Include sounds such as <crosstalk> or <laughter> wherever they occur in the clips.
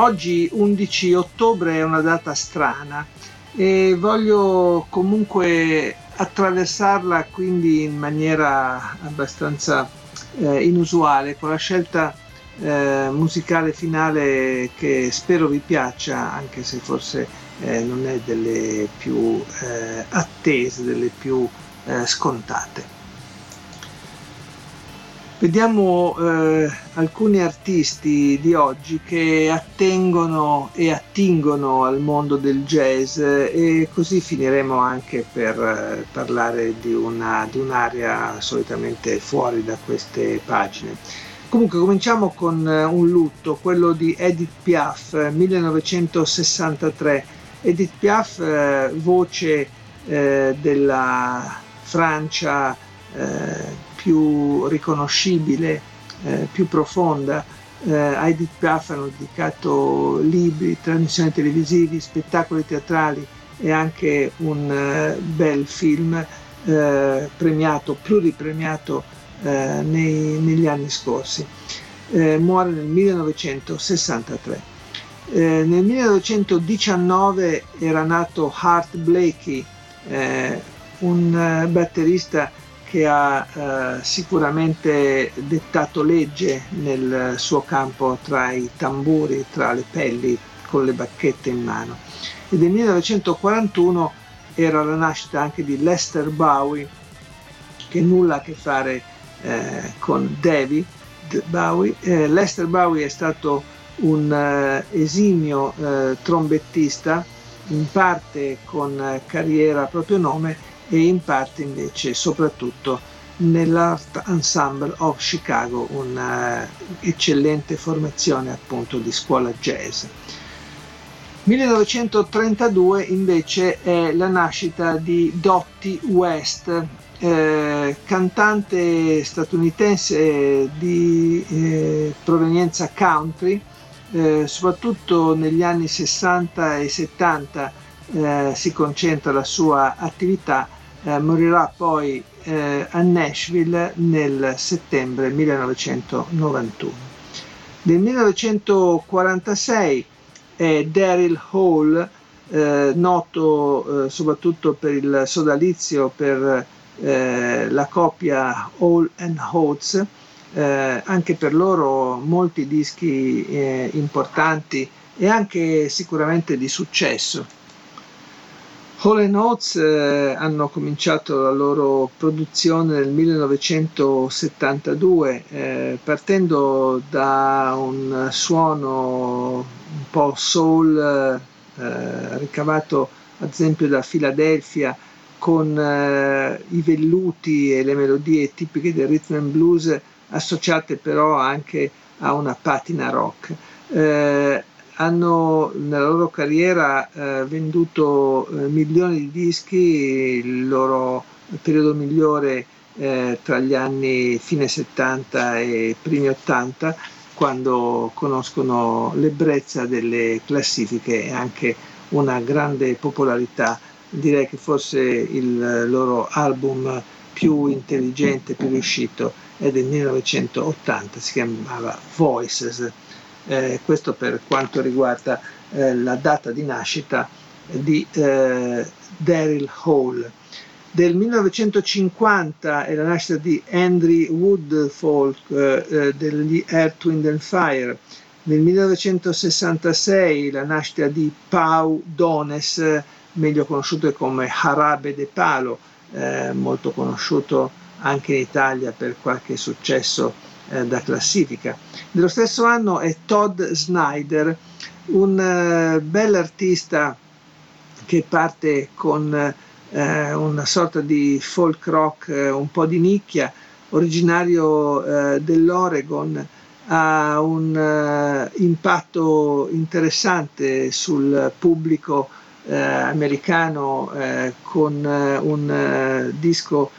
Oggi 11 ottobre è una data strana e voglio comunque attraversarla quindi in maniera abbastanza eh, inusuale con la scelta eh, musicale finale che spero vi piaccia anche se forse eh, non è delle più eh, attese, delle più eh, scontate. Vediamo eh, alcuni artisti di oggi che attengono e attingono al mondo del jazz e così finiremo anche per eh, parlare di, una, di un'area solitamente fuori da queste pagine. Comunque cominciamo con eh, un lutto, quello di Edith Piaf, 1963. Edith Piaf, eh, voce eh, della Francia eh, più riconoscibile, eh, più profonda. Eh, a Edith Piaf hanno dedicato libri, trasmissioni televisivi, spettacoli teatrali e anche un uh, bel film uh, premiato, pluripremiato uh, nei, negli anni scorsi. muore nel 1963. nel 1919 era nato Hart Blakey, un batterista che ha eh, sicuramente dettato legge nel suo campo tra i tamburi, tra le pelli con le bacchette in mano. E nel 1941 era la nascita anche di Lester Bowie, che nulla a che fare eh, con David Bowie. Eh, Lester Bowie è stato un eh, esimio eh, trombettista, in parte con eh, carriera a proprio nome, e in parte invece soprattutto nell'Art Ensemble of Chicago, un'eccellente formazione appunto di scuola jazz. 1932 invece è la nascita di Dottie West, eh, cantante statunitense di eh, provenienza country, eh, soprattutto negli anni 60 e 70 eh, si concentra la sua attività eh, morirà poi eh, a Nashville nel settembre 1991. Nel 1946 è Daryl Hall, eh, noto eh, soprattutto per il sodalizio per eh, la coppia Hall and Oates, eh, anche per loro molti dischi importanti e anche sicuramente di successo. Hall Oates eh, hanno cominciato la loro produzione nel 1972 eh, partendo da un suono un po' soul eh, ricavato ad esempio da Philadelphia con eh, i velluti e le melodie tipiche del rhythm and blues associate però anche a una patina rock. Eh, hanno nella loro carriera eh, venduto eh, milioni di dischi, il loro periodo migliore eh, tra gli anni fine 70 e primi 80, quando conoscono l'ebbrezza delle classifiche e anche una grande popolarità. Direi che forse il loro album più intelligente, più riuscito è del 1980, si chiamava Voices eh, questo per quanto riguarda eh, la data di nascita di eh, Daryl Hall. Del 1950 è la nascita di Andrew Woodfolk eh, eh, degli Earth, Wind and Fire. Nel 1966 la nascita di Pau Dones, meglio conosciuto come Harabe de Palo, eh, molto conosciuto anche in Italia per qualche successo eh, da classifica. Dello stesso anno è Todd Snyder, un eh, bell'artista che parte con eh, una sorta di folk rock eh, un po' di nicchia, originario eh, dell'Oregon, ha un uh, impatto interessante sul pubblico americano con un disco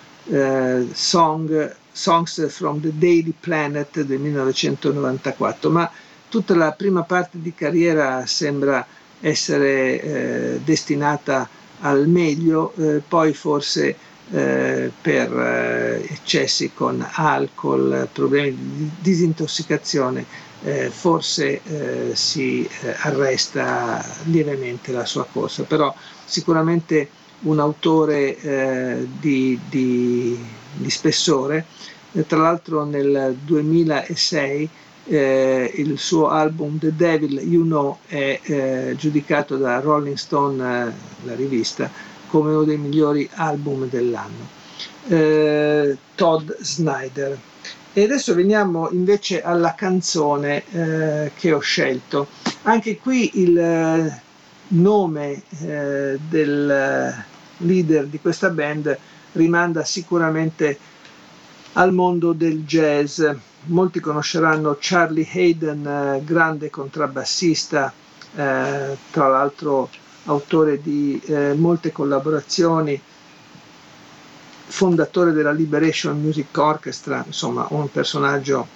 song, Songs from the Daily Planet del 1994, ma tutta la prima parte di carriera sembra essere destinata al meglio, poi forse eh, per eh, eccessi con alcol, problemi di disintossicazione, eh, forse eh, si eh, arresta lievemente la sua corsa, però sicuramente un autore eh, di, di, di, spessore. tra l'altro nel 2006 il suo album The Devil You Know è giudicato da Rolling Stone, la rivista, come uno dei migliori album dell'anno. Eh, Todd Snyder. E adesso veniamo invece alla canzone eh, che ho scelto. Anche qui il eh, nome eh, del leader di questa band rimanda sicuramente al mondo del jazz. Molti conosceranno Charlie Hayden, eh, grande contrabbassista, eh, tra l'altro autore di eh, molte collaborazioni, fondatore della Liberation Music Orchestra, insomma un personaggio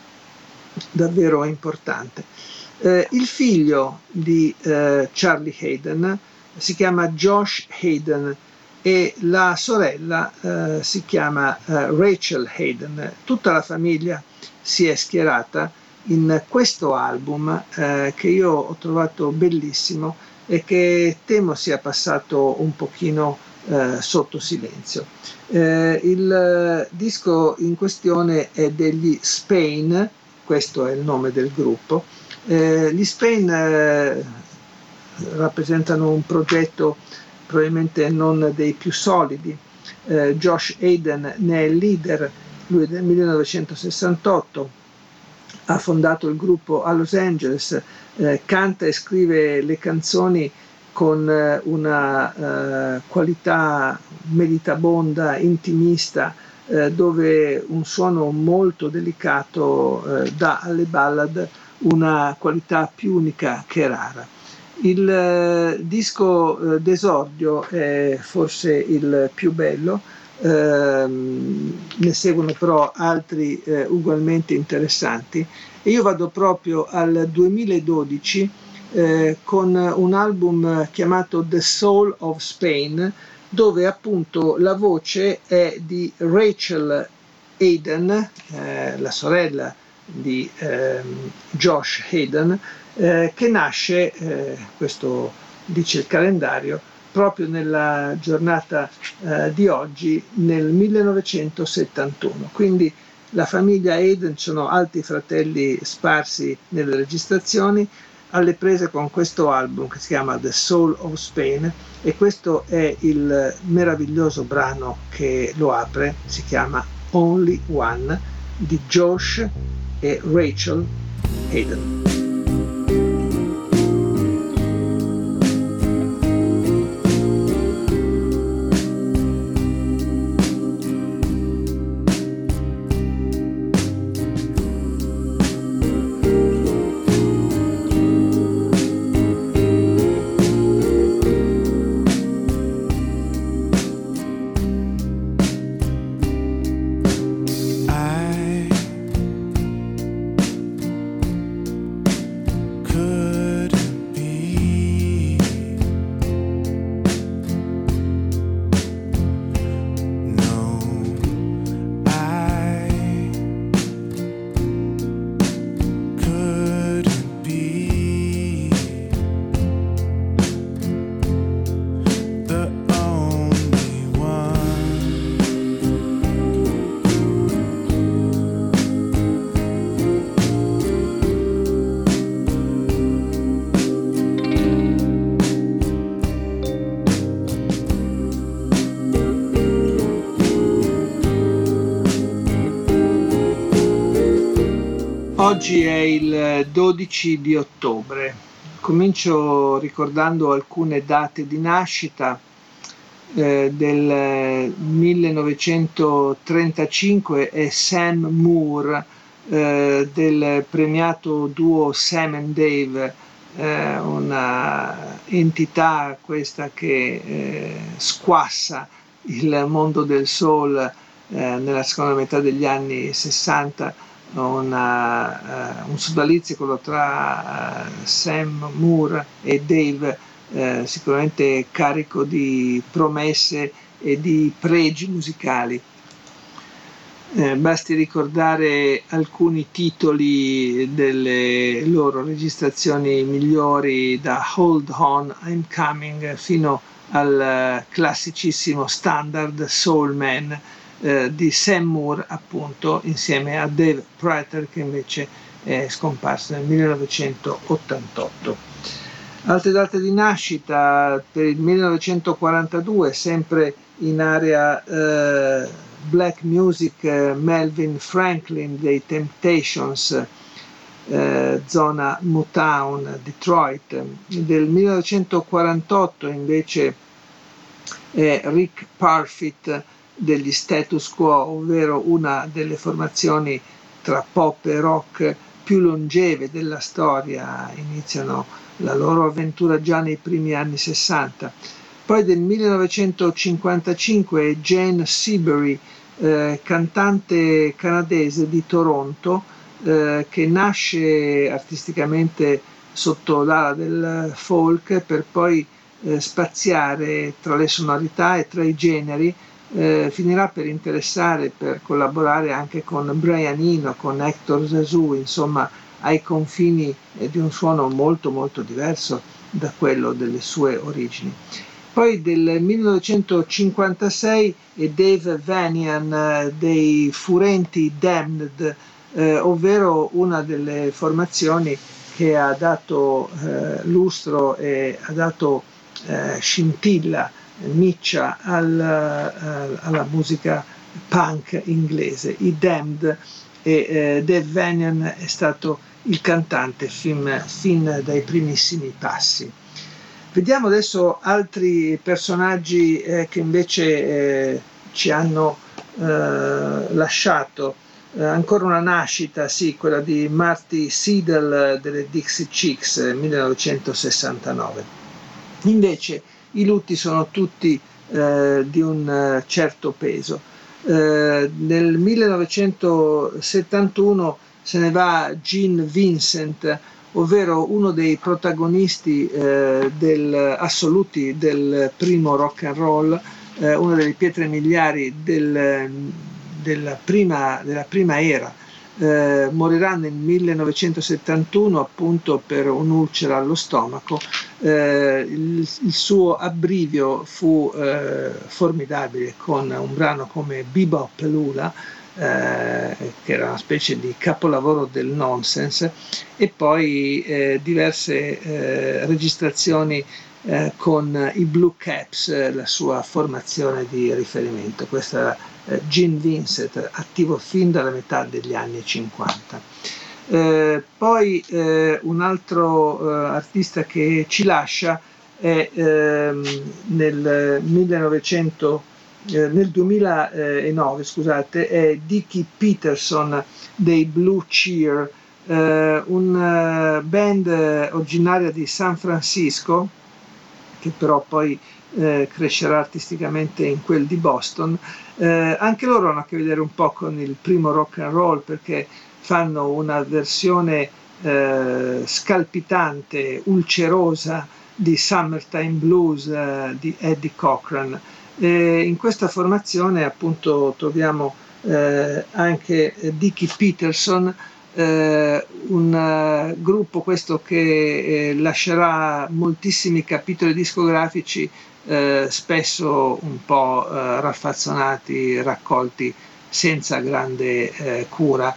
davvero importante. Eh, il figlio di eh, Charlie Hayden si chiama Josh Hayden e la sorella eh, si chiama eh, Rachel Hayden. Tutta la famiglia si è schierata in questo album eh, che io ho trovato bellissimo e che temo sia passato un pochino eh, sotto silenzio. Eh, il disco in questione è degli Spain, questo è il nome del gruppo. Eh, gli Spain eh, rappresentano un progetto probabilmente non dei più solidi. Eh, Josh Hayden ne è il leader, lui è del 1968 ha fondato il gruppo a Los Angeles, eh, canta e scrive le canzoni con eh, una eh, qualità meditabonda, intimista, eh, dove un suono molto delicato eh, dà alle ballad una qualità più unica che rara. Il eh, disco d'esordio è forse il più bello, ehm, ne seguono però altri eh, ugualmente interessanti. E io vado proprio al 2012 eh, con un album chiamato The Soul of Spain dove appunto la voce è di Rachel Hayden, eh, la sorella di ehm, Josh Hayden, eh, che nasce, eh, questo dice il calendario, proprio nella giornata eh, di oggi nel 1971. Quindi la famiglia Eden sono altri fratelli sparsi nelle registrazioni alle prese con questo album che si chiama The Soul of Spain e questo è il meraviglioso brano che lo apre, si chiama Only One di Josh e Rachel Hayden. Oggi è il 12 di ottobre. Comincio ricordando alcune date di nascita. Eh, del 1935 è Sam Moore, eh, del premiato duo Sam and Dave, eh, una entità questa che eh, squassa il mondo del soul eh, nella seconda metà degli anni 60, una, uh, un sodalizio quello tra uh, Sam Moore e Dave, uh, sicuramente carico di promesse e di pregi musicali. Eh, basti ricordare alcuni titoli delle loro registrazioni migliori da Hold On, I'm Coming fino al classicissimo standard Soul Man eh, di Sam Moore appunto insieme a Dave Prater che invece è scomparso nel 1988. Altre date di nascita per il 1942 sempre in area eh, black music eh, Melvin Franklin dei Temptations, eh, zona Motown, Detroit. Del 1948 invece è Rick Parfit degli Status Quo, ovvero una delle formazioni tra pop e rock più longeve della storia, iniziano la loro avventura già nei primi anni 60. Poi del 1955 Jane Seabury, eh, cantante canadese di Toronto, eh, che nasce artisticamente sotto l'ala del folk per poi eh, spaziare tra le sonorità e tra i generi, eh, finirà per interessare, per collaborare anche con Brian Eno, con Hector Zazou, insomma ai confini eh, di un suono molto molto diverso da quello delle sue origini. Poi del 1956 è Dave Vanian eh, dei Furenti Damned, eh, ovvero una delle formazioni che ha dato eh, lustro e ha dato eh, scintilla, miccia al, eh, alla musica punk inglese. I Damned e eh, Dave Vanian è stato il cantante fin, fin dai primissimi passi. Vediamo adesso altri personaggi eh, che invece eh, ci hanno eh, lasciato. Eh, ancora una nascita, sì, quella di Marty Seidel delle Dixie Chicks 1969. Invece i lutti sono tutti eh, di un eh, certo peso. nel 1971 se ne va Gene Vincent, ovvero uno dei protagonisti eh, del, assoluti del primo rock and roll, eh, una delle pietre miliari del, della, prima, della, prima, era. Eh, morirà nel 1971 appunto per un'ulcera allo stomaco. Eh, il, il, suo abbrivio fu eh, formidabile con un brano come Bebop Lula eh, che era una specie di capolavoro del nonsense, e poi eh, diverse eh, registrazioni con i Blue Caps, la sua formazione di riferimento. Eh, Gene Vincent, attivo fin dalla metà degli anni 50. Eh, poi un altro artista che ci lascia è ehm, nel 1900 eh, nel 2009 scusate, è Dickie Peterson dei Blue Cheer, eh, una band originaria di San Francisco, che però poi eh, crescerà artisticamente in quel di Boston. Eh, anche loro hanno a che vedere un po' con il primo rock and roll perché fanno una versione eh, scalpitante, ulcerosa di Summertime Blues eh, di Eddie Cochran. In questa formazione appunto troviamo eh, anche Dicky Peterson, eh, un uh, gruppo questo che eh, lascerà moltissimi capitoli discografici, eh, spesso un po' eh, raffazzonati, raccolti senza grande cura.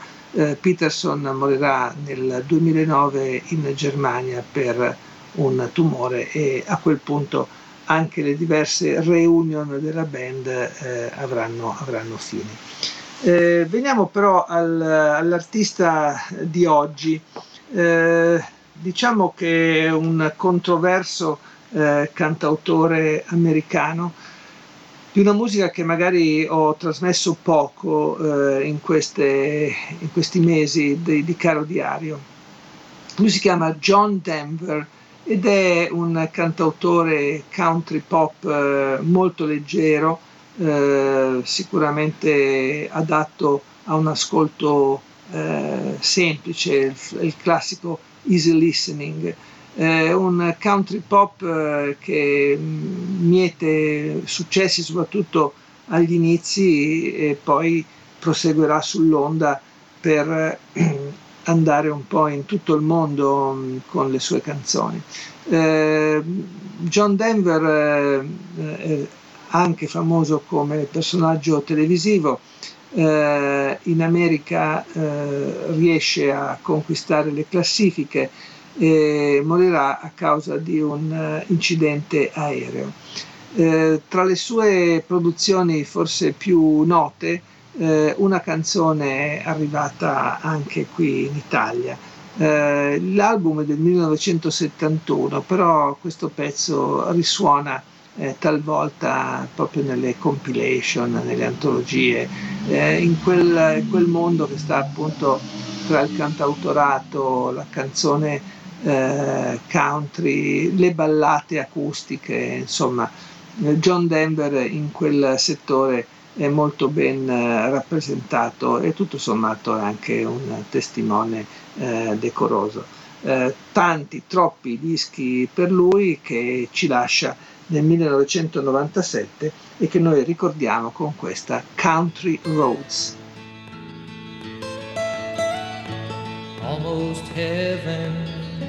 Peterson morirà nel 2009 in Germania per un tumore e a quel punto anche le diverse reunion della band eh, avranno, avranno, fine. Eh, veniamo però al, all'artista di oggi. Eh, diciamo che è un controverso eh, cantautore americano di una musica che magari ho trasmesso poco eh, in, queste, in, questi mesi di, di, Caro Diario. Lui si chiama John Denver ed è un cantautore country pop eh, molto leggero, eh, sicuramente adatto a un ascolto eh, semplice, il, il classico easy listening eh, un country pop eh, che miete successi soprattutto agli inizi e poi proseguirà sull'onda per eh, <clears throat> andare un po' in tutto il mondo mm, con le sue canzoni. Eh, John Denver eh, anche famoso come personaggio televisivo, in America riesce a conquistare le classifiche e morirà a causa di un uh, incidente aereo. Eh, tra le sue produzioni forse più note, eh, una canzone è arrivata anche qui in Italia. Eh, l'album è del 1971, però questo pezzo risuona eh, talvolta proprio nelle compilation, nelle antologie, eh, in quel, in, quel, mondo che sta appunto tra il cantautorato, la canzone eh, country, le ballate acustiche, insomma John Denver in quel settore è molto ben eh, rappresentato e tutto sommato è anche un testimone eh, decoroso. Tanti, troppi dischi per lui che ci lascia nel 1997 e che noi ricordiamo con questa Country Roads. Almost heaven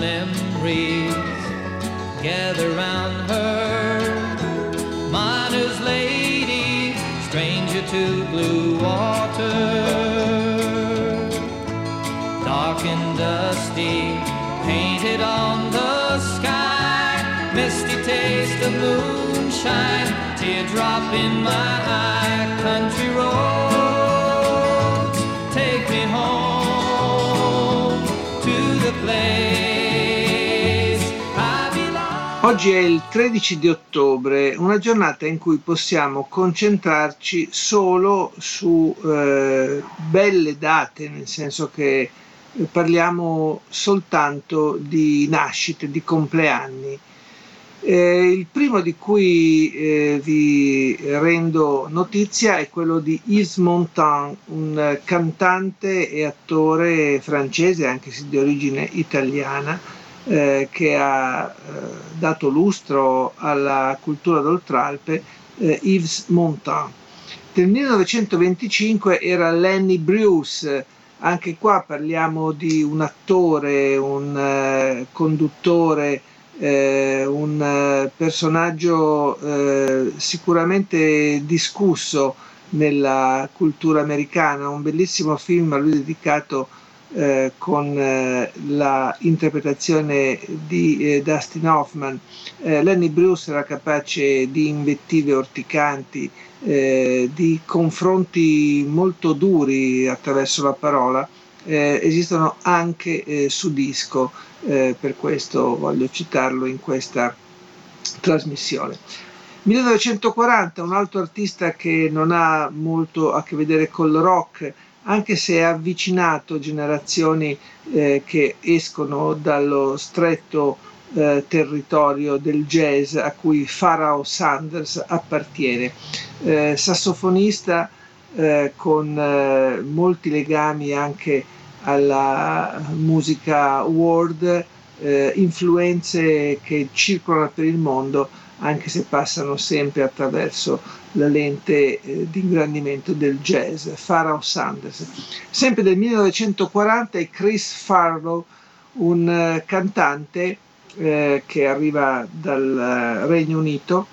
memories gather round her. Miner's lady, stranger to blue water. Dark and dusty, painted on the sky. Misty taste of moonshine, teardrop in my eye. Country Oggi è il 13 di ottobre, una giornata in cui possiamo concentrarci solo su eh, belle date, nel senso che parliamo soltanto di nascite, di compleanni. Eh, il primo di cui eh, vi rendo notizia è quello di Yves Montand, un cantante e attore francese, anche se di origine italiana, eh, che ha eh, dato lustro alla cultura d'Oltralpe, eh, Yves Montand. Nel 1925 era Lenny Bruce, anche qua parliamo di un attore, un eh, conduttore, eh, un eh, personaggio eh, sicuramente discusso nella cultura americana, un bellissimo film a lui dedicato eh, con eh, la di eh, Dustin Hoffman. Eh, Lenny Bruce era capace di invettive orticanti, eh, di confronti molto duri attraverso la parola, esistono anche su disco per questo voglio citarlo in questa trasmissione. 1940, un altro artista che non ha molto a che vedere col rock, anche se ha avvicinato generazioni eh, che escono dallo stretto eh, territorio del jazz a cui Pharaoh Sanders appartiene. Eh, sassofonista eh, con eh, molti legami anche alla musica world, eh, influenze che circolano per il mondo, anche se passano sempre attraverso la lente eh, di ingrandimento del jazz, Pharaoh Sanders. Sempre del 1940 è Chris Farlow, un eh, cantante eh, che arriva dal eh, Regno Unito,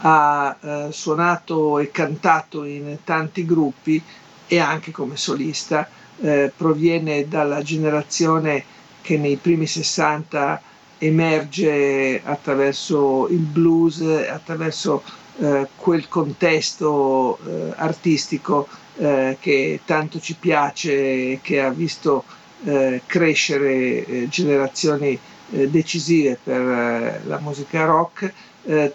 ha eh, suonato e cantato in tanti gruppi e anche come solista, eh, proviene dalla generazione che nei primi 60 emerge attraverso il blues, attraverso eh, quel contesto eh, artistico eh, che tanto ci piace, che ha visto eh, crescere eh, generazioni eh, decisive per la musica rock,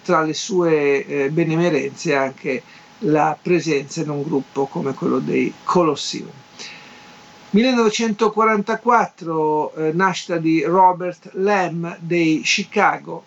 tra le sue benemerenze anche la presenza in un gruppo come quello dei Colosseum. 1944 eh, nascita di Robert Lamb dei Chicago,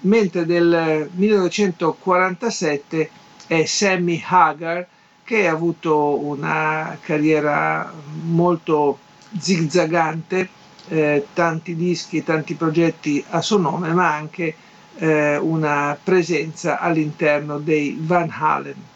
mentre del 1947 è Sammy Hagar che ha avuto una carriera molto zigzagante, eh, tanti dischi tanti progetti a suo nome, ma anche eh, una presenza all'interno dei Van Halen.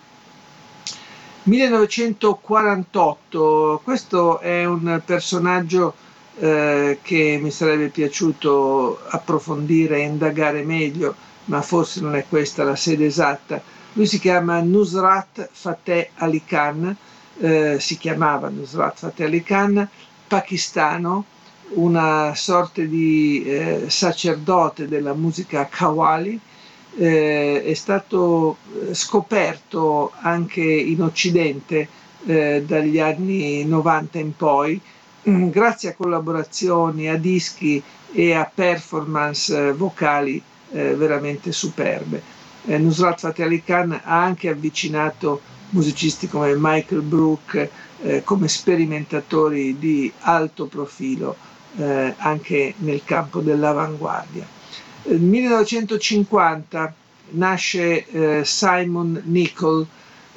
1948, questo è un personaggio eh, che mi sarebbe piaciuto approfondire e indagare meglio, ma forse non è questa la sede esatta. Lui si chiama Nusrat Fateh Ali Khan, eh, si chiamava Nusrat Fateh Ali Khan, pakistano, una sorta di eh, sacerdote della musica Qawwali, eh, è stato eh, scoperto anche in Occidente eh, dagli anni 90 in poi, <clears throat> grazie a collaborazioni, a dischi e a performance eh, vocali eh, veramente superbe. Eh, Nusrat Fateh Ali Khan ha anche avvicinato musicisti come Michael Brook come sperimentatori di alto profilo anche nel campo dell'avanguardia. Nel 1950 nasce eh, Simon Nicol,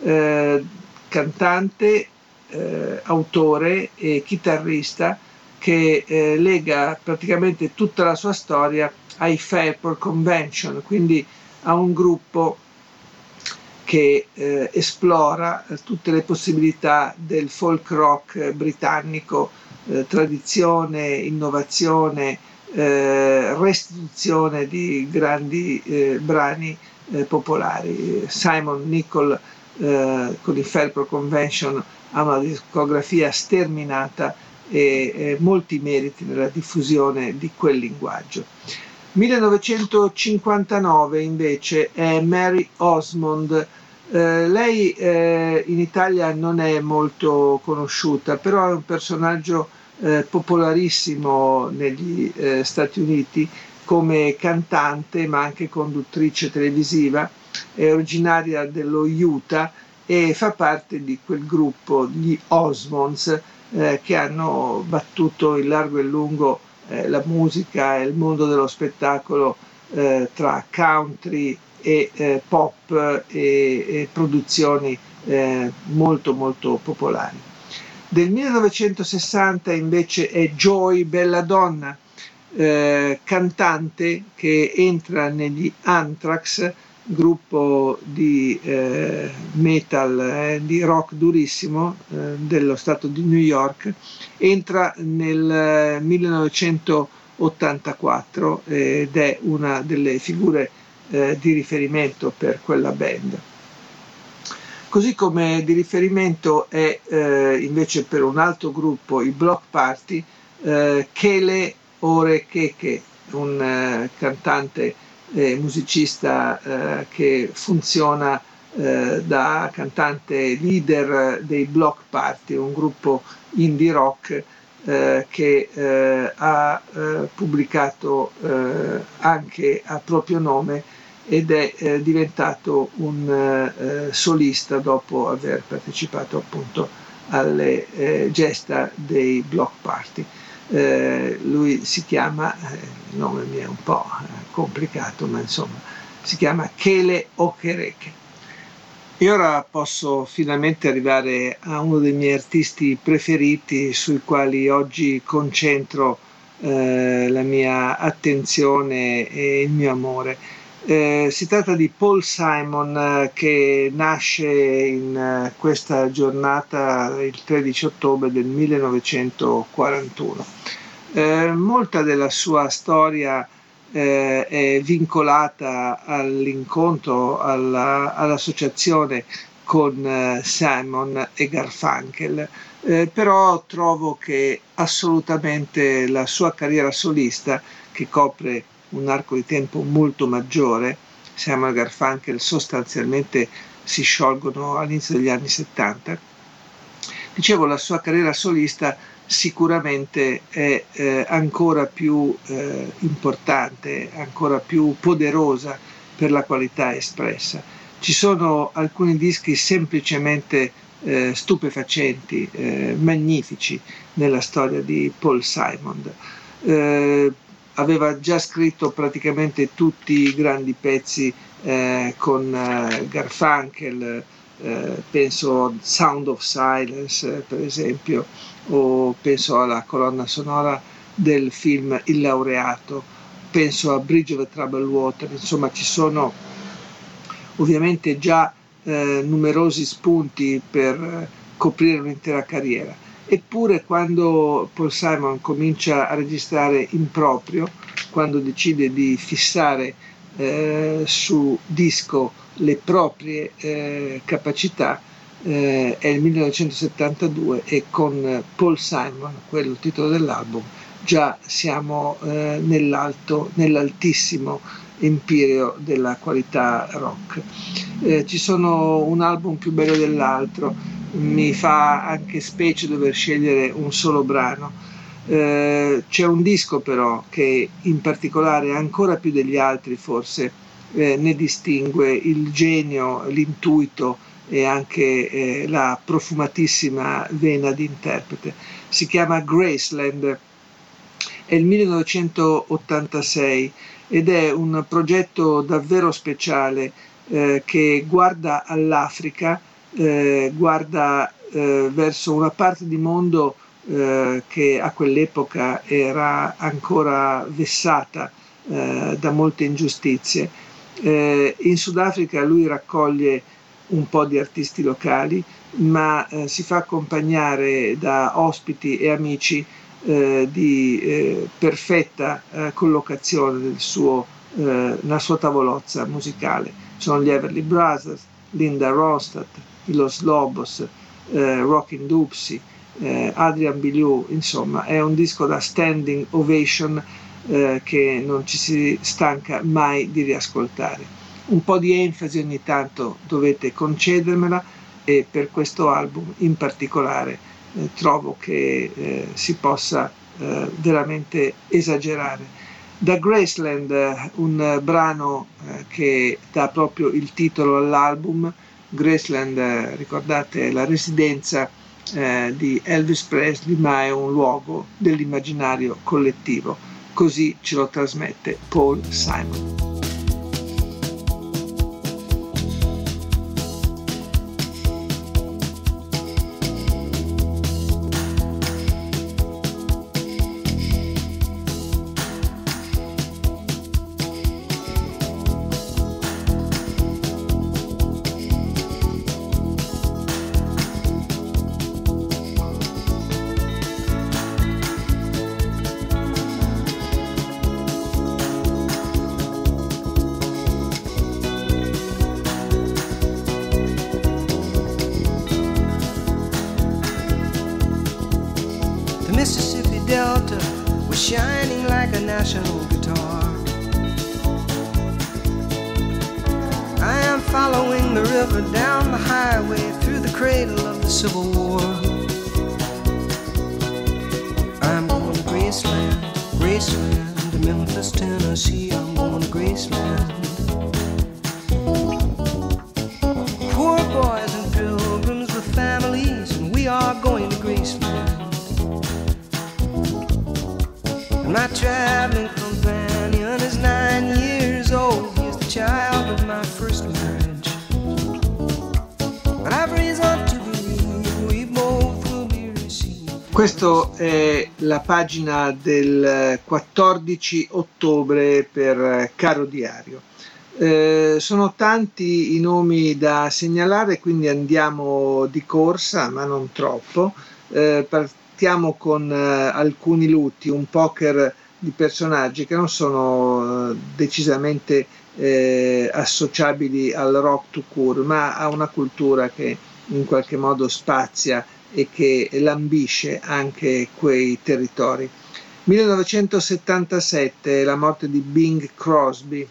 eh, cantante, eh, autore e chitarrista che eh, lega praticamente tutta la sua storia ai Fairport Convention, quindi a un gruppo che eh, esplora tutte le possibilità del folk rock britannico, eh, tradizione, innovazione, eh, restituzione di grandi eh, brani eh, popolari. Simon Nicol eh, con il Felpro Convention ha una discografia sterminata e, e molti meriti nella diffusione di quel linguaggio. 1959 invece è Mary Osmond. Eh, lei eh, in Italia non è molto conosciuta, però è un personaggio eh, popolarissimo negli eh, Stati Uniti come cantante ma anche conduttrice televisiva, è originaria dello Utah e fa parte di quel gruppo, gli Osmonds, eh, che hanno battuto in largo e lungo eh, la musica e il mondo dello spettacolo eh, tra country e eh, pop e, e produzioni molto molto popolari. Del 1960 invece è Joy Belladonna, eh, cantante che entra negli Anthrax, gruppo di eh, metal, eh, di rock durissimo eh, dello stato di New York, entra nel 1984 eh, ed è una delle figure eh, di riferimento per quella band. Così come di riferimento è eh, invece per un altro gruppo, i Block Party, eh, Kele Orekeke, un eh, cantante e musicista eh, che funziona eh, da cantante leader dei Block Party, un gruppo indie rock eh, che eh, ha pubblicato anche a proprio nome ed è eh, diventato un eh, solista dopo aver partecipato appunto alle eh, gesta dei block party. Eh, lui si chiama, eh, il nome mi è un po' eh, complicato, ma insomma, si chiama Kele Okereke. E ora posso finalmente arrivare a uno dei miei artisti preferiti sui quali oggi concentro la mia attenzione e il mio amore Eh, si tratta di Paul Simon eh, che nasce in eh, questa giornata il 13 ottobre del 1941. Eh, molta della sua storia eh, è vincolata all'incontro, alla, all'associazione con Simon e Garfunkel, però trovo che assolutamente la sua carriera solista, che copre un arco di tempo molto maggiore, Simon e Garfunkel sostanzialmente si sciolgono all'inizio degli anni 70. Dicevo, la sua carriera solista sicuramente è eh, ancora più eh, importante, ancora più poderosa per la qualità espressa. Ci sono alcuni dischi semplicemente eh, stupefacenti, eh, magnifici nella storia di Paul Simon. Aveva già scritto praticamente tutti i grandi pezzi eh, con eh, Garfunkel, eh, penso Sound of Silence eh, per esempio, o penso alla colonna sonora del film Il laureato, penso a Bridge of Troubled Water, insomma ci sono ovviamente già eh, numerosi spunti per eh, coprire un'intera carriera Eppure quando Paul Simon comincia a registrare in proprio, quando decide di fissare eh, su disco le proprie eh, capacità, eh, è il 1972 e con Paul Simon, quello titolo dell'album, già siamo eh, nell'alto, nell'altissimo empireo della qualità rock. Eh, ci sono un album più bello dell'altro, mi fa anche specie dover scegliere un solo brano. Eh, c'è un disco però che in particolare ancora più degli altri forse eh, ne distingue il genio, l'intuito e anche eh, la profumatissima vena di interprete. Si chiama Graceland, è il 1986 ed è un progetto davvero speciale eh, che guarda all'Africa eh, guarda eh, verso una parte di mondo eh, che a quell'epoca era ancora vessata eh, da molte ingiustizie. Eh, in Sudafrica lui raccoglie un po' di artisti locali, ma si fa accompagnare da ospiti e amici di perfetta collocazione del suo, nella sua tavolozza musicale. Sono gli Everly Brothers, Linda Ronstadt, Los Lobos, eh, Rockin' Dupsy, eh, Adrian Biliou, insomma è un disco da standing ovation eh, che non ci si stanca mai di riascoltare. Un po' di enfasi ogni tanto dovete concedermela e per questo album in particolare eh, trovo che eh, si possa eh, veramente esagerare. Da Graceland, un brano che dà proprio il titolo all'album, Graceland, eh, ricordate, è la residenza eh, di Elvis Presley, ma è un luogo dell'immaginario collettivo. Così ce lo trasmette Paul Simon. Pagina del 14 ottobre per Caro Diario. Eh, sono tanti i nomi da segnalare, quindi andiamo di corsa, ma non troppo. Eh, partiamo con eh, alcuni lutti, un poker di personaggi che non sono eh, decisamente eh, associabili al rock to cure, ma a una cultura che in qualche modo spazia e che lambisce anche quei territori. 1977, la morte di Bing Crosby,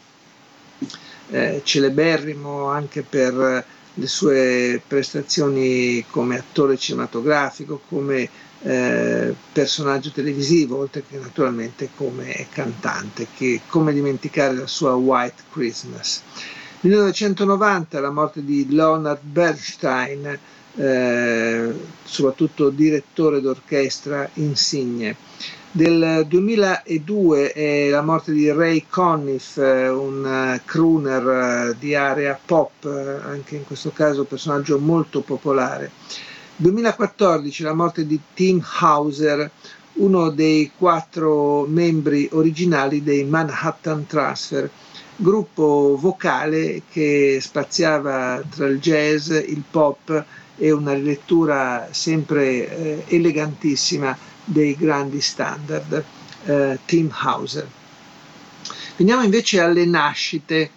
eh, celeberrimo anche per le sue prestazioni come attore cinematografico, come eh, personaggio televisivo, oltre che naturalmente come cantante, che come dimenticare la sua White Christmas. 1990 la morte di Leonard Bernstein, eh, soprattutto direttore d'orchestra insigne. Del 2002 è la morte di Ray Conniff, eh, un crooner di area pop, anche in questo caso personaggio molto popolare. 2014 la morte di Tim Hauser, uno dei quattro membri originali dei Manhattan Transfer, gruppo vocale che spaziava tra il jazz, il pop e una rilettura sempre eh, elegantissima dei grandi standard, eh, Tim Hauser. Veniamo invece alle nascite.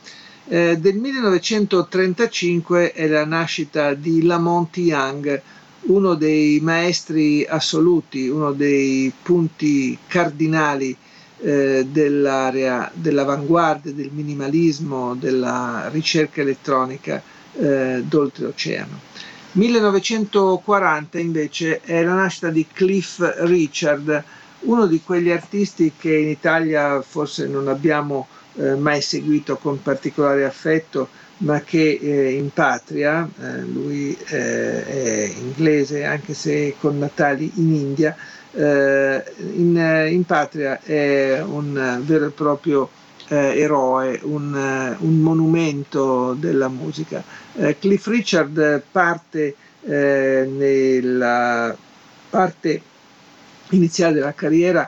Eh, del 1935 è la nascita di Lamont Young, uno dei maestri assoluti, uno dei punti cardinali eh, dell'area dell'avanguardia, del minimalismo, della ricerca elettronica eh, d'oltreoceano. 1940 invece è la nascita di Cliff Richard, uno di quegli artisti che in Italia forse non abbiamo eh, mai seguito con particolare affetto, ma che eh, in patria, eh, lui eh, è inglese anche se con natali in India, eh, in, in, patria è un vero e proprio eh, eroe, un, un, monumento della musica. Eh, Cliff Richard parte nella parte iniziale della carriera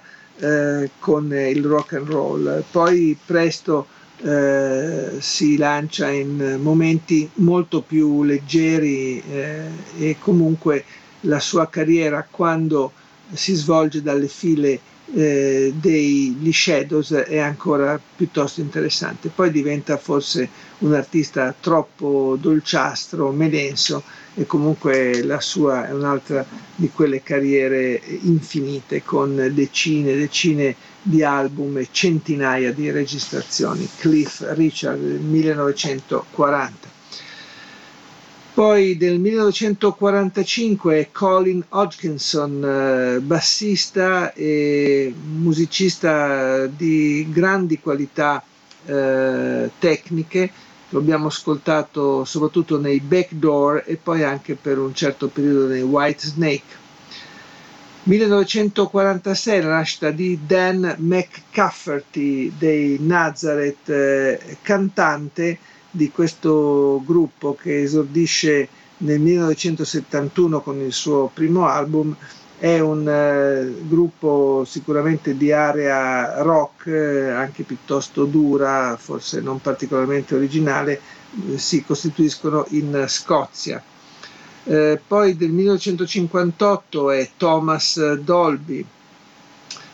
con il rock and roll, poi presto eh, si lancia in momenti molto più leggeri eh, e comunque la sua carriera quando si svolge dalle file eh, degli Shadows è ancora piuttosto interessante. Poi diventa forse un artista troppo dolciastro, melenso e comunque la sua è un'altra di quelle carriere infinite con decine e decine di album e centinaia di registrazioni. Cliff Richard del 1940. Poi del 1945 Colin Hodgkinson, eh, bassista e musicista di grandi qualità eh, tecniche, lo abbiamo ascoltato soprattutto nei Backdoor e poi anche per un certo periodo nei White Snake. 1946 la nascita di Dan McCafferty dei Nazareth, eh, cantante di questo gruppo che esordisce nel 1971 con il suo primo album. È un eh, gruppo sicuramente di area rock, eh, anche piuttosto dura, forse non particolarmente originale, eh, si costituiscono in Scozia eh, poi del 1958 è Thomas Dolby,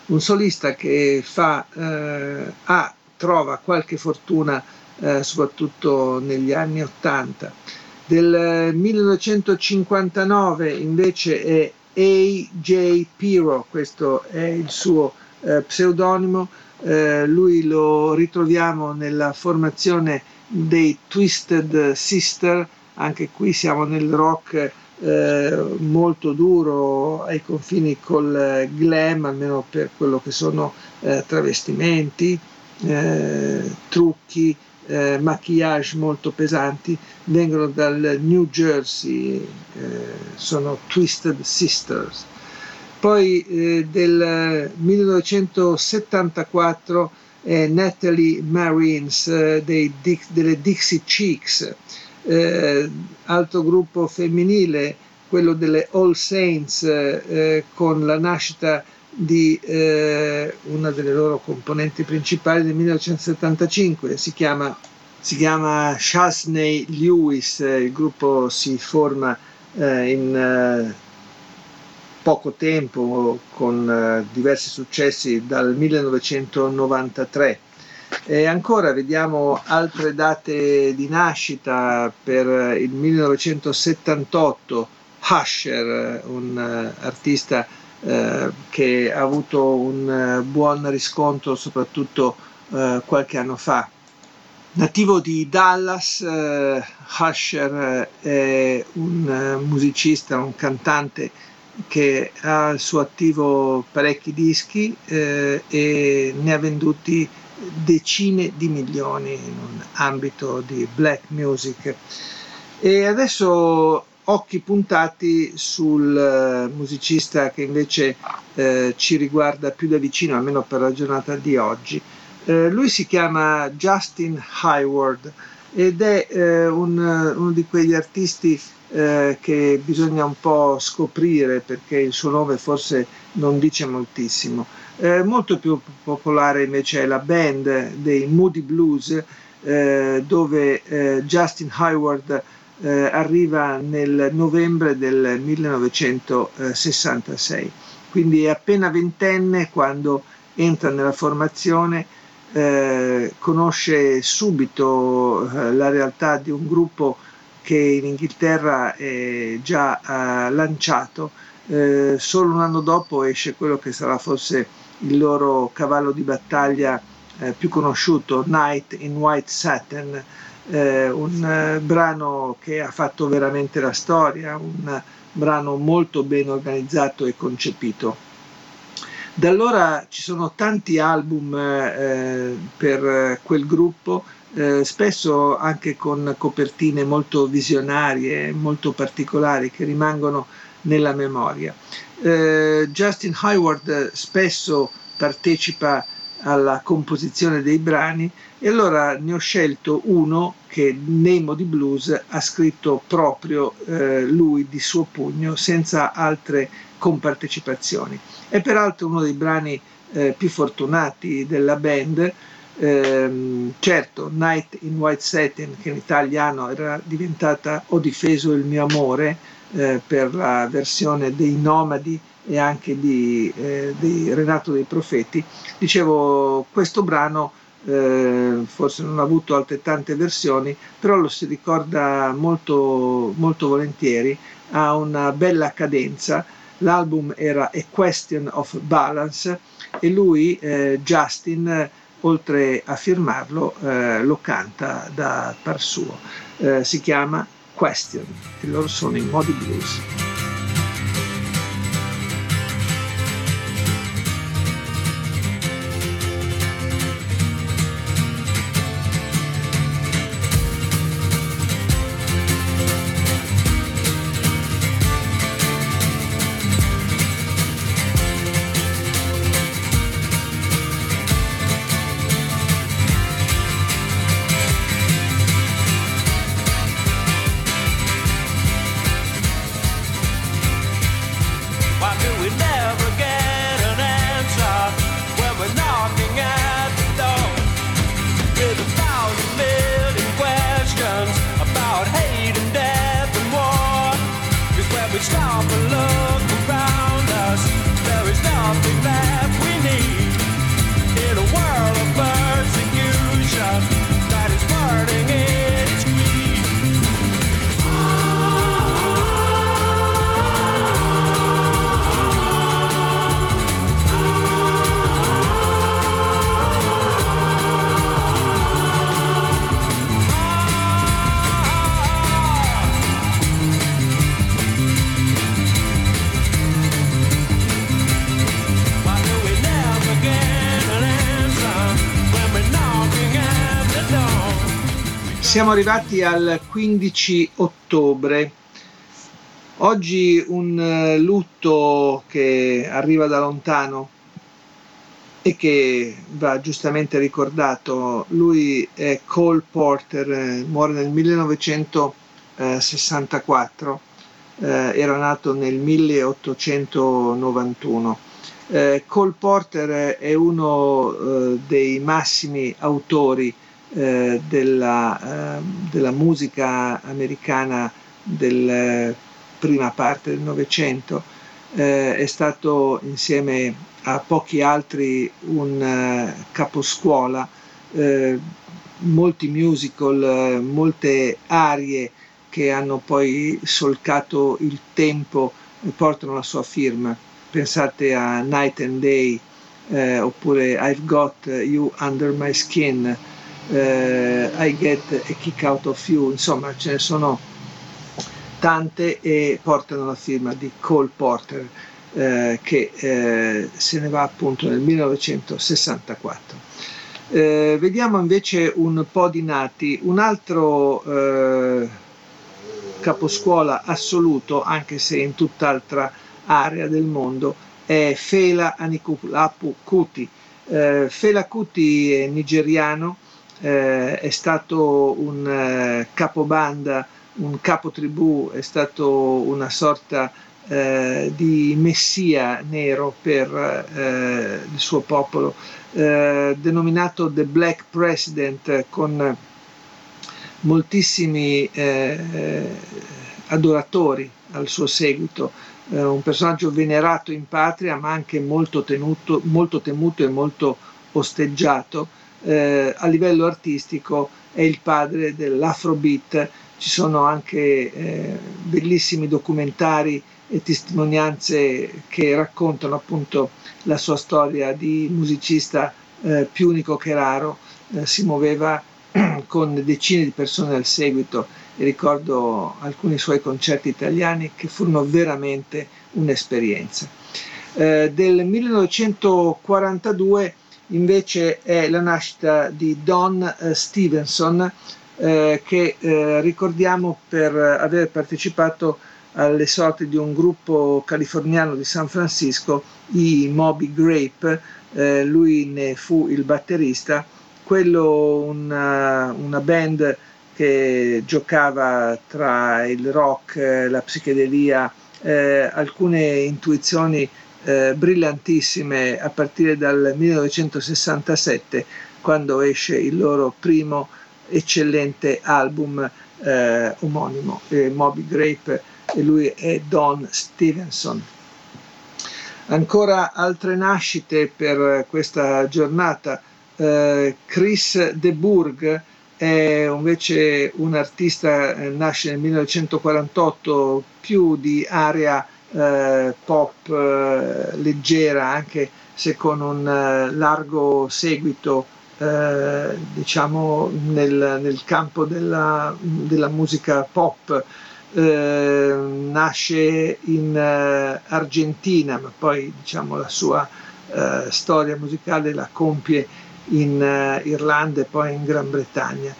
un solista che fa, eh, ha, trova qualche fortuna eh, soprattutto negli anni 80. Del 1959 invece è A.J. Piro, questo è il suo eh, pseudonimo, eh, lui lo ritroviamo nella formazione dei Twisted Sister, anche qui siamo nel rock eh, molto duro ai confini col glam, almeno per quello che sono eh, travestimenti, eh, trucchi, eh, maquillage molto pesanti, vengono dal New Jersey, eh, sono Twisted Sisters. Poi eh, del 1974 è Natalie Marines dei, delle Dixie Cheeks, eh, altro gruppo femminile, quello delle All Saints, eh, con la nascita di eh, una delle loro componenti principali nel 1975, si chiama si chiama Chasney Lewis, il gruppo si forma eh, in eh, poco tempo con eh, diversi successi dal 1993. E ancora vediamo altre date di nascita per il 1978, Husher, un artista uh, che ha avuto un uh, buon riscontro soprattutto qualche anno fa. Nativo di Dallas, Husher è un musicista, un cantante che ha al suo attivo parecchi dischi e ne ha venduti decine di milioni in un ambito di black music. E adesso occhi puntati sul uh, musicista che invece uh, ci riguarda più da vicino, almeno per la giornata di oggi. Uh, lui si chiama Justin Hayward ed è un, uno di quegli artisti che bisogna un po' scoprire perché il suo nome forse non dice moltissimo. Eh, molto più popolare invece è la band dei Moody Blues, eh, dove eh, Justin Hayward eh, arriva nel novembre del 1966. Quindi è appena ventenne quando entra nella formazione, eh, conosce subito eh, la realtà di un gruppo che in Inghilterra è già lanciato. solo un anno dopo esce quello che sarà forse il loro cavallo di battaglia eh, più conosciuto, Night in White Satin, eh, un eh, brano che ha fatto veramente la storia, un brano molto ben organizzato e concepito. Da allora ci sono tanti album eh, per quel gruppo, eh, spesso anche con copertine molto visionarie, molto particolari che rimangono nella memoria. Eh, Justin Hayward spesso partecipa alla composizione dei brani e allora ne ho scelto uno che Nemo di Blues ha scritto proprio eh, lui di suo pugno senza altre compartecipazioni. È peraltro uno dei brani eh, più fortunati della band. Eh, certo, Night in White Satin, che in italiano era diventata Ho difeso il mio amore, eh, per la versione dei Nomadi e anche di, eh, di Renato dei Profeti. Dicevo, questo brano eh, forse non ha avuto altrettante versioni, però lo si ricorda molto, molto volentieri, ha una bella cadenza. L'album era A Question of Balance e lui, eh, Justin, oltre a firmarlo, eh, lo canta da par suo. Eh, si chiama Question e loro sono i Modi Blues. Al 15 ottobre. Oggi un eh, lutto che arriva da lontano e che va giustamente ricordato. Lui è Cole Porter, eh, muore nel 1964, eh, era nato nel 1891. Eh, Cole Porter è uno dei massimi autori eh, della, eh, della, musica americana della prima parte del Novecento, eh, è stato insieme a pochi altri un eh, caposcuola, eh, molti musical, molte arie che hanno poi solcato il tempo e portano la sua firma. Pensate a Night and Day eh, oppure I've Got You Under My Skin, eh, I Get a Kick Out of You, insomma ce ne sono tante e portano la firma di Cole Porter eh, che eh, se ne va appunto nel 1964. Eh, vediamo invece un po' di nati, un altro eh, caposcuola assoluto, anche se in tutt'altra area del mondo, è Fela Anikulapu Kuti. Eh, Fela Kuti è nigeriano, eh, è stato un eh, capobanda, un capotribù, è stato una sorta eh, di messia nero per eh, il suo popolo, eh, denominato The Black President con moltissimi eh, adoratori al suo seguito, eh, un personaggio venerato in patria ma anche molto, tenuto, molto temuto e molto osteggiato. Eh, a livello artistico è il padre dell'afrobeat, ci sono anche eh, bellissimi documentari e testimonianze che raccontano appunto la sua storia di musicista eh, più unico che raro, eh, si muoveva <clears throat> con decine di persone al seguito. E ricordo alcuni suoi concerti italiani che furono veramente un'esperienza. Eh, del 1942 invece è la nascita di Don eh, Stevenson eh, che eh, ricordiamo per aver partecipato alle sorti di un gruppo californiano di San Francisco, i Moby Grape, eh, lui ne fu il batterista, quello una, una band che giocava tra il rock, la psichedelia, eh, alcune intuizioni eh, brillantissime a partire dal 1967 quando esce il loro primo eccellente album eh, omonimo, eh, Moby Grape e lui è Don Stevenson. Ancora altre nascite per questa giornata. Eh, Chris De Burgh è invece un artista, eh, nasce nel 1948, più di area eh, pop eh, leggera, anche se con un eh, largo seguito eh, diciamo nel, nel campo della, della musica pop eh, nasce in eh, Argentina, ma poi diciamo, la sua storia musicale la compie in Irlanda e poi in Gran Bretagna.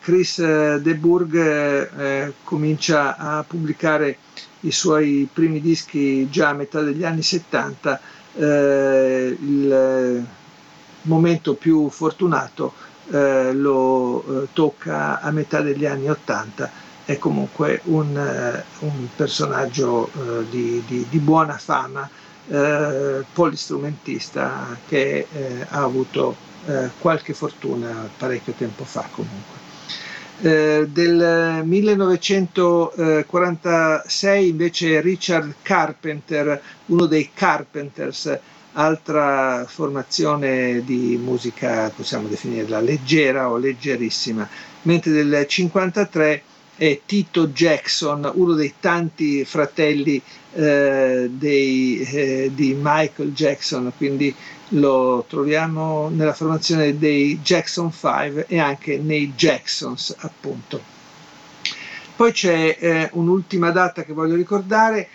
Chris De Burgh comincia a pubblicare i suoi primi dischi già a metà degli anni 70, il momento più fortunato lo tocca a metà degli anni 80 è comunque un, eh, un personaggio eh, di, di, di, buona fama, eh, polistrumentista che eh, ha avuto eh, qualche fortuna parecchio tempo fa comunque. Eh, del 1946 invece Richard Carpenter, uno dei Carpenters, altra formazione di musica possiamo definirla leggera o leggerissima, mentre del 1953 è Tito Jackson, uno dei tanti fratelli eh, dei, eh, di Michael Jackson, quindi lo troviamo nella formazione dei Jackson 5 e anche nei Jacksons appunto. Poi c'è eh, un'ultima data che voglio ricordare,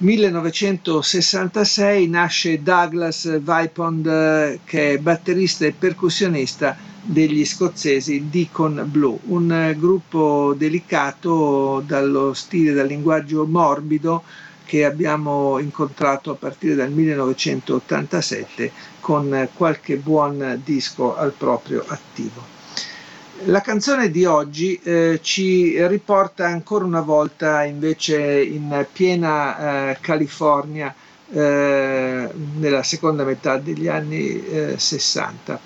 1966 nasce Douglas Vipond eh, che è batterista e percussionista degli scozzesi Deacon Blue, un eh, gruppo delicato dallo stile, dal linguaggio morbido che abbiamo incontrato a partire dal 1987 con qualche buon disco al proprio attivo. La canzone di oggi eh, ci riporta ancora una volta invece in piena eh, California eh, nella seconda metà degli anni 60 eh,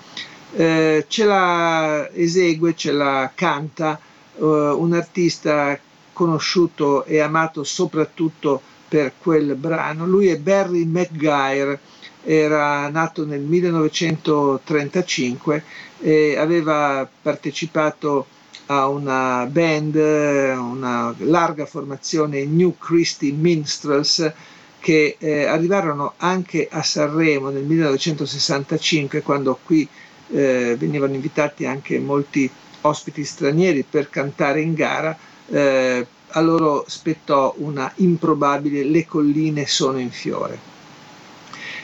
Eh, ce la esegue, ce la canta eh, un artista conosciuto e amato soprattutto per quel brano. Lui è Barry McGuire, era nato nel 1935 e aveva partecipato a una band, una larga formazione New Christy Minstrels che eh, arrivarono anche a Sanremo nel 1965 quando qui eh, venivano invitati anche molti ospiti stranieri per cantare in gara. Eh, a loro spettò una improbabile Le colline sono in fiore.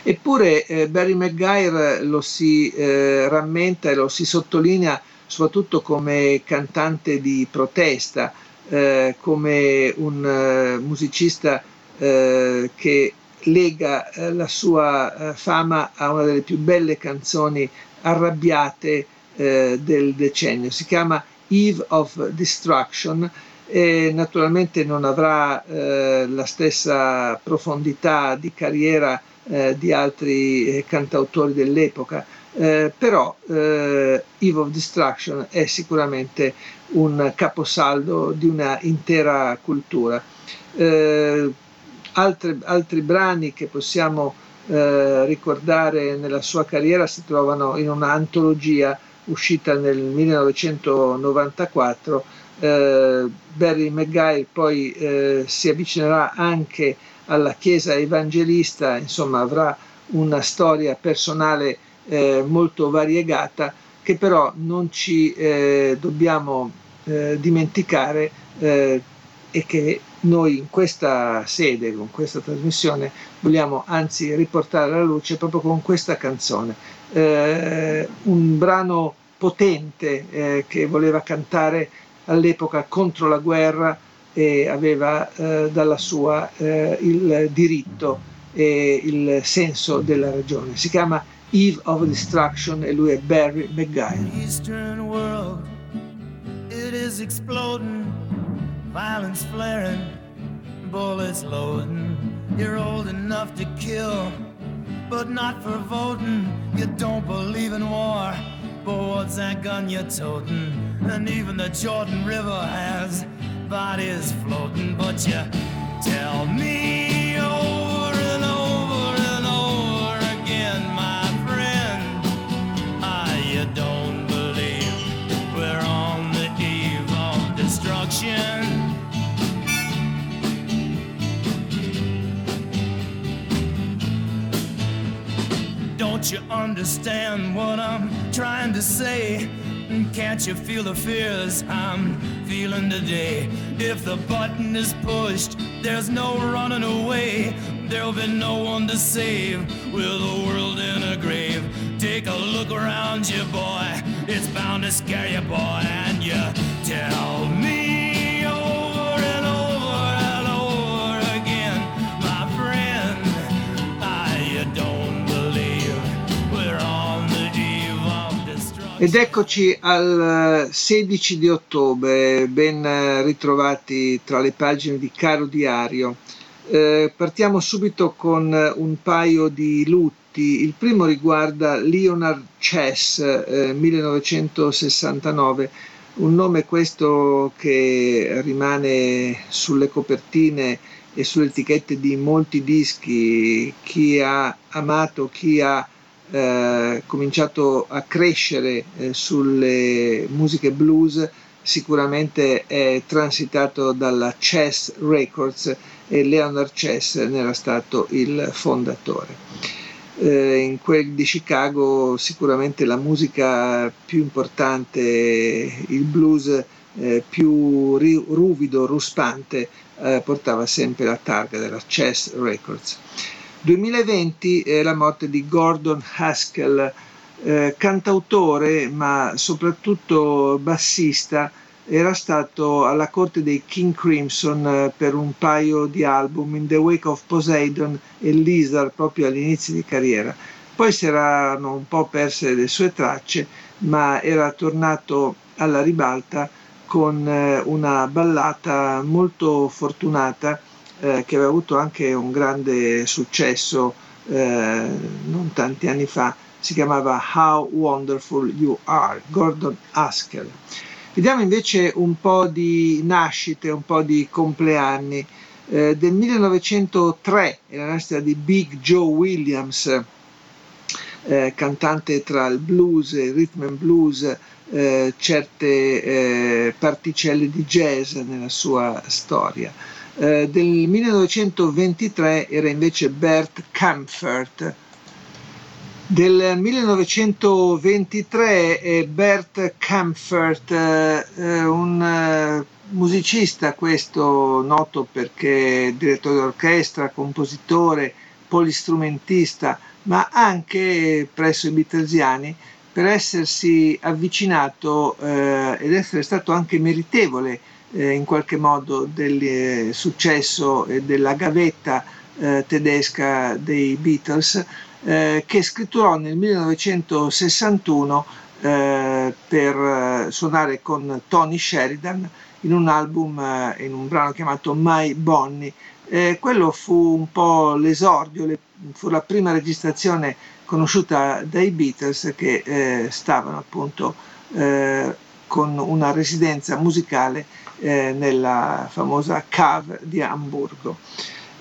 Eppure eh, Barry Maguire lo si eh, rammenta e lo si sottolinea soprattutto come cantante di protesta, eh, come un eh, musicista eh, che lega eh, la sua fama a una delle più belle canzoni arrabbiate del decennio. Si chiama Eve of Destruction e naturalmente non avrà la stessa profondità di carriera eh, di altri eh, cantautori dell'epoca, eh, però eh, Eve of Destruction è sicuramente un caposaldo di una intera cultura. Eh, altri, altri brani che possiamo eh, ricordare nella sua carriera si trovano in un'antologia uscita nel 1994. Eh, Barry McGuire poi eh, si avvicinerà anche alla Chiesa evangelista, insomma avrà una storia personale eh, molto variegata che però non ci eh, dobbiamo eh, dimenticare eh, e che noi in questa sede, con questa trasmissione, vogliamo anzi riportare alla luce proprio con questa canzone. Eh, un brano potente eh, che voleva cantare all'epoca contro la guerra, e aveva eh, dalla sua eh, il diritto e il senso della ragione. Si chiama Eve of Destruction e lui è Barry McGuire. Eastern world, it is exploding, violence flaring, bullets loading. You're old enough to kill, but not for voting. You don't believe in war, but what's that gun you're toting? And even the Jordan River has bodies floating, but you tell me over and over and over again, my friend, ah, you don't believe we're on the eve of destruction. Don't you understand what I'm trying to say? Can't you feel the fears I'm feeling today? If the button is pushed, there's no running away. There'll be no one to save with the world in a grave. Take a look around you, boy. It's bound to scare you, boy. And you tell me. Ed eccoci al 16 di ottobre, ben ritrovati tra le pagine di Caro Diario. Eh, partiamo subito con un paio di lutti. Il primo riguarda Leonard Chess, eh, 1969, un nome questo che rimane sulle copertine e sulle etichette di molti dischi. Chi ha amato, chi ha eh, cominciato a crescere eh, sulle musiche blues sicuramente è transitato dalla Chess Records e Leonard Chess ne era stato il fondatore. Eh, in quel di Chicago sicuramente la musica più importante, il blues eh, più ri- ruvido, ruspante, eh, portava sempre la targa della Chess Records. 2020 è la morte di Gordon Haskell, eh, cantautore ma soprattutto bassista, era stato alla corte dei King Crimson eh, per un paio di album, In the Wake of Poseidon e Lizard proprio all'inizio di carriera. Poi si erano un po' perse le sue tracce, ma era tornato alla ribalta con eh, una ballata molto fortunata eh, che aveva avuto anche un grande successo eh, non tanti anni fa si chiamava How Wonderful You Are, Gordon Haskell. Vediamo invece un po' di nascite, un po' di compleanni. Eh, del 1903 è la nascita di Big Joe Williams, eh, cantante tra il blues il rhythm and blues, eh, certe eh, particelle di jazz nella sua storia. Eh, del 1923 era invece Bert Kampfert, del 1923 è Bert Kampfert, eh, un eh, musicista questo noto perché direttore d'orchestra, compositore, polistrumentista, ma anche presso i Beatlesiani per essersi avvicinato eh, ed essere stato anche meritevole eh, in qualche modo del eh, successo e della gavetta eh, tedesca dei Beatles eh, che scritturò nel 1961 eh, per eh, suonare con Tony Sheridan in un album, in un brano chiamato My Bonnie. Quello fu un po' l'esordio, le, fu la prima registrazione conosciuta dai Beatles che stavano appunto con una residenza musicale nella famosa cave di Amburgo.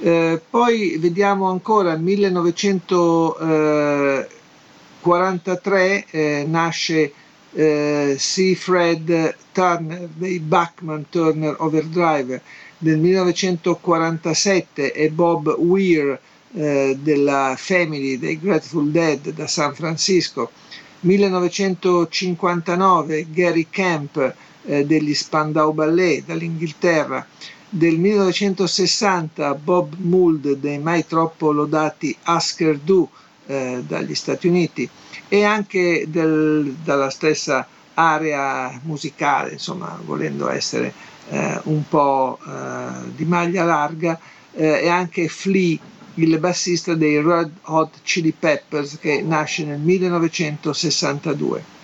Eh, poi vediamo ancora 1943 eh, nasce eh, C. Fred Turner dei Bachman Turner Overdrive, nel 1947 è Bob Weir eh, della Family dei Grateful Dead da San Francisco, 1959 Gary Camp eh, degli Spandau Ballet dall'Inghilterra, del 1960 Bob Mould dei mai troppo lodati Asker Du eh, dagli Stati Uniti e anche del, dalla stessa area musicale, insomma volendo essere eh, un po' eh, di maglia larga, eh, e anche Flea, il bassista dei Red Hot Chili Peppers che nasce nel 1962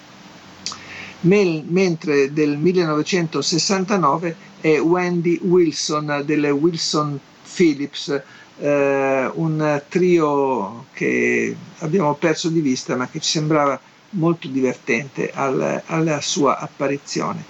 mentre del 1969 è Wendy Wilson delle Wilson Phillips, eh, un trio che abbiamo perso di vista ma che ci sembrava molto divertente al, alla sua apparizione.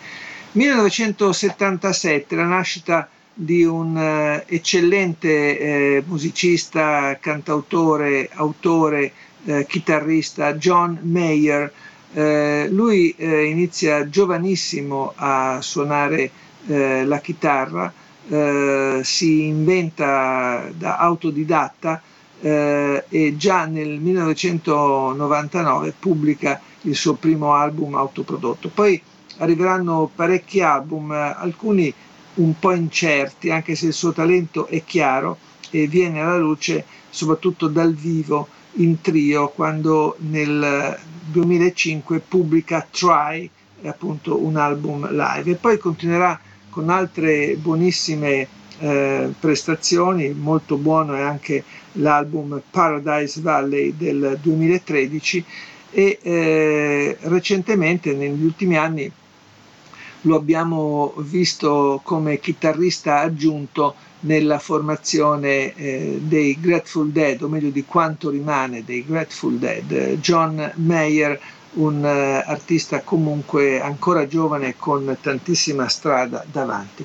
1977, la nascita di un uh, eccellente eh, musicista, cantautore, autore, eh, chitarrista, John Mayer, eh, lui eh, inizia giovanissimo a suonare eh, la chitarra, eh, si inventa da autodidatta eh, e già nel 1999 pubblica il suo primo album autoprodotto. Poi arriveranno parecchi album, alcuni un po' incerti, anche se il suo talento è chiaro e viene alla luce soprattutto dal vivo in trio quando nel 2005 pubblica Try, appunto un album live. E poi continuerà con altre buonissime eh, prestazioni, molto buono è anche l'album Paradise Valley del 2013 e eh, recentemente negli ultimi anni lo abbiamo visto come chitarrista aggiunto nella formazione eh, dei Grateful Dead, o meglio di quanto rimane dei Grateful Dead. John Mayer, un uh, artista comunque ancora giovane con tantissima strada davanti.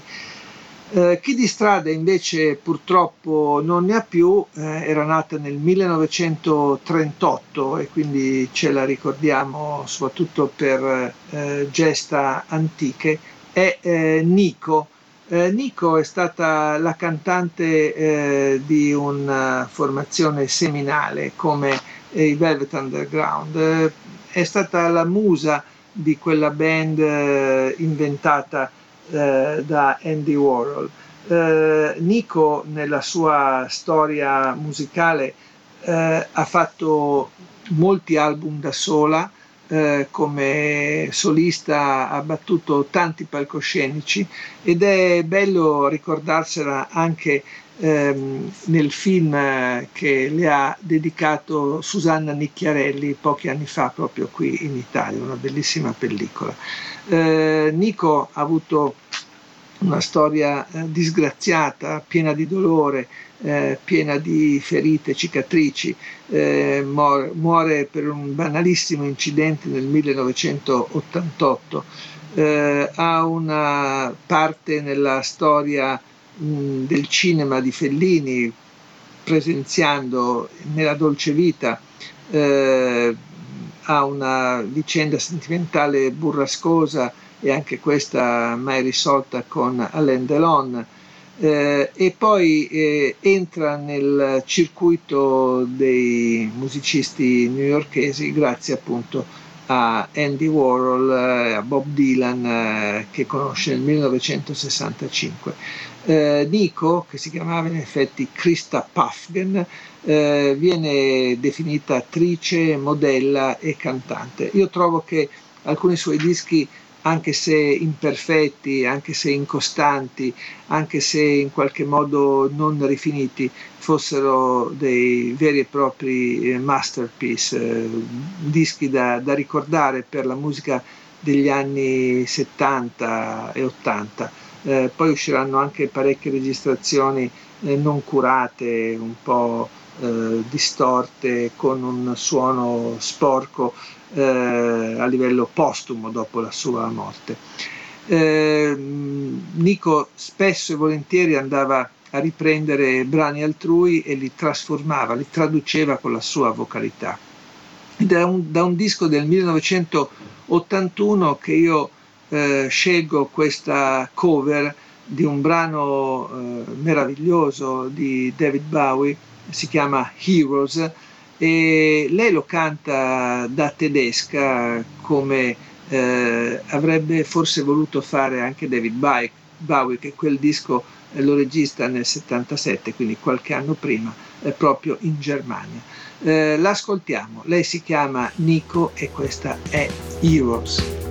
Eh, chi di strada invece purtroppo non ne ha più, eh, era nata nel 1938 e quindi ce la ricordiamo soprattutto per eh, gesta antiche, è eh, Nico. Eh, Nico è stata la cantante eh, di una formazione seminale come i Velvet Underground, è stata la musa di quella band inventata eh, da Andy Warhol. Eh, Nico nella sua storia musicale eh, ha fatto molti album da sola, eh, come solista ha battuto tanti palcoscenici ed è bello ricordarsela anche ehm, nel film che le ha dedicato Susanna Nicchiarelli pochi anni fa proprio qui in Italia, una bellissima pellicola. Eh, Nico ha avuto una storia eh, disgraziata, piena di dolore, eh, piena di ferite, cicatrici, eh, muore, muore, per un banalissimo incidente nel 1988, eh, ha una parte nella storia mh, del cinema di Fellini, presenziando nella dolce vita, eh, ha una vicenda sentimentale burrascosa e anche questa mai risolta con Alain Delon. Eh, e poi eh, entra nel circuito dei musicisti newyorkesi grazie appunto a Andy Warhol, eh, a Bob Dylan eh, che conosce nel 1965. Eh, Nico, che si chiamava in effetti Krista Puffgen, eh, viene definita attrice, modella e cantante. Io trovo che alcuni suoi dischi anche se imperfetti, anche se incostanti, anche se in qualche modo non rifiniti, fossero dei veri e propri eh, masterpiece, eh, dischi da, da ricordare per la musica degli anni 70 e 80. Eh, poi usciranno anche parecchie registrazioni eh, non curate, un po' eh, distorte, con un suono sporco eh, a livello postumo dopo la sua morte. Eh, Nico spesso e volentieri andava a riprendere brani altrui e li trasformava, li traduceva con la sua vocalità. Da un, da un disco del 1981 che io eh, scelgo questa cover di un brano eh, meraviglioso di David Bowie, si chiama Heroes, e lei lo canta da tedesca come eh, avrebbe forse voluto fare anche David Bowie, che quel disco lo regista nel 77, quindi qualche anno prima, eh, proprio in Germania. Eh, l'ascoltiamo, lei si chiama Nico e questa è Heroes.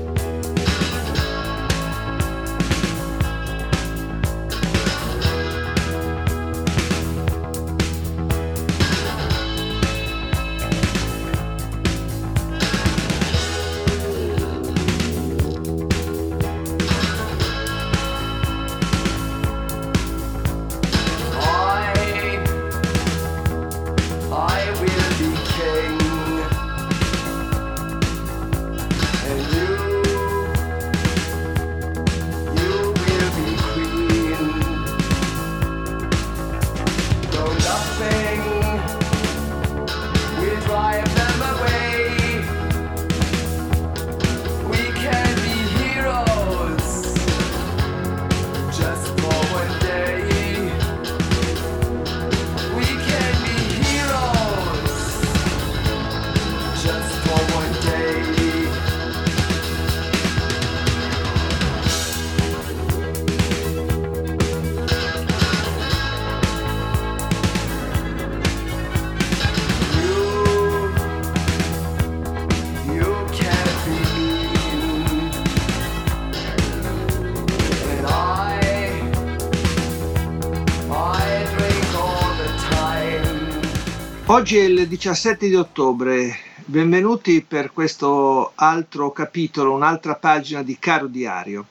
Oggi è il 17 di ottobre, benvenuti per questo altro capitolo, un'altra pagina di Caro Diario.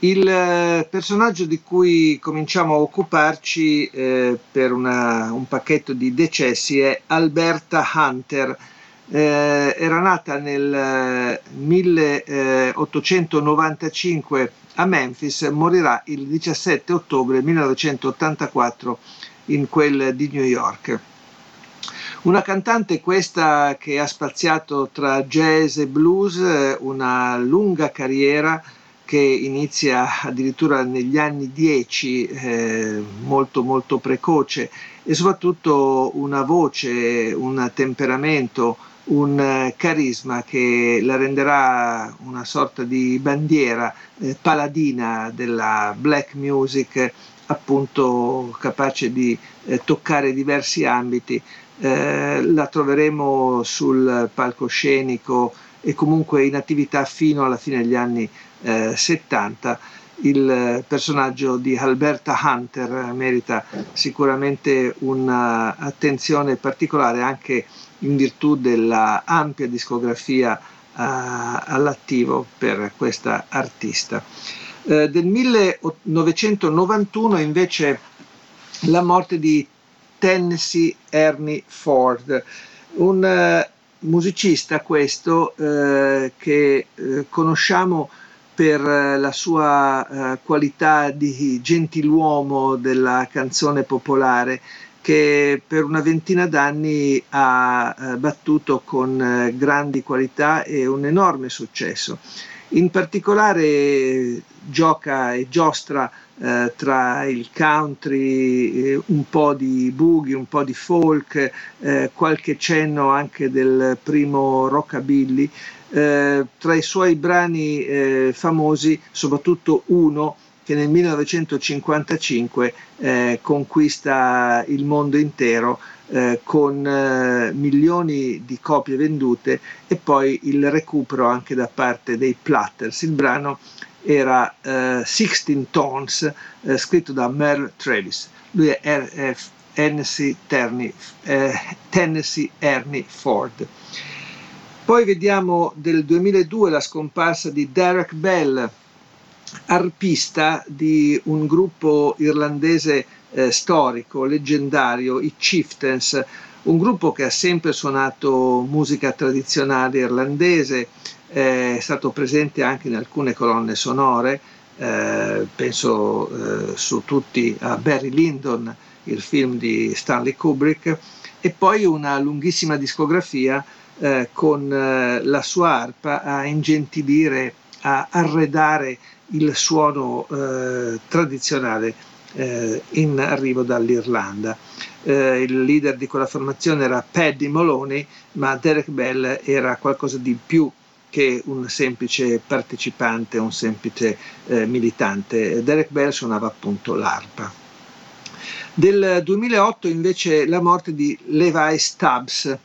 Il eh, personaggio di cui cominciamo a occuparci eh, per una, un pacchetto di decessi è Alberta Hunter. Eh, era nata nel 1895 eh, a Memphis, morirà il 17 ottobre 1984 in quel di New York. Una cantante questa che ha spaziato tra jazz e blues, una lunga carriera che inizia addirittura negli anni 10, eh, molto molto precoce e soprattutto una voce, un temperamento, un carisma che la renderà una sorta di bandiera eh, paladina della black music appunto capace di eh, toccare diversi ambiti eh, la troveremo sul palcoscenico e comunque in attività fino alla fine degli anni eh, 70. Il personaggio di Alberta Hunter merita sicuramente un'attenzione particolare anche in virtù della ampia discografia uh, all'attivo per questa artista. Eh, del 1991 invece la morte di Tennessee Ernie Ford, un uh, musicista questo uh, che uh, conosciamo per la sua qualità di gentiluomo della canzone popolare che per una ventina d'anni ha battuto con grandi qualità e un enorme successo. In particolare gioca e giostra eh, tra il country, eh, un po' di boogie, un po' di folk, eh, qualche cenno anche del primo rockabilly. Eh, tra i suoi brani eh, famosi, soprattutto uno che nel 1955 eh, conquista il mondo intero eh, con eh, milioni di copie vendute e poi il recupero anche da parte dei Platters. Il brano era eh, 16 Tones, eh, scritto da Merle Travis. Lui è R- Tennessee, Terni, eh, Tennessee Ernie Ford. Poi vediamo del 2002 la scomparsa di Derek Bell, arpista di un gruppo irlandese eh, storico, leggendario, i Chieftains, un gruppo che ha sempre suonato musica tradizionale irlandese, è stato presente anche in alcune colonne sonore, eh, penso eh, su tutti a Barry Lyndon, il film di Stanley Kubrick, e poi una lunghissima discografia eh, con eh, la sua arpa a ingentilire, a arredare il suono eh, tradizionale eh, in arrivo dall'Irlanda. Eh, il leader di quella formazione era Paddy Moloney, ma Derek Bell era qualcosa di più che un semplice partecipante, un semplice eh, militante. Derek Bell suonava appunto l'arpa. Del 2008 invece la morte di Levi Stubbs,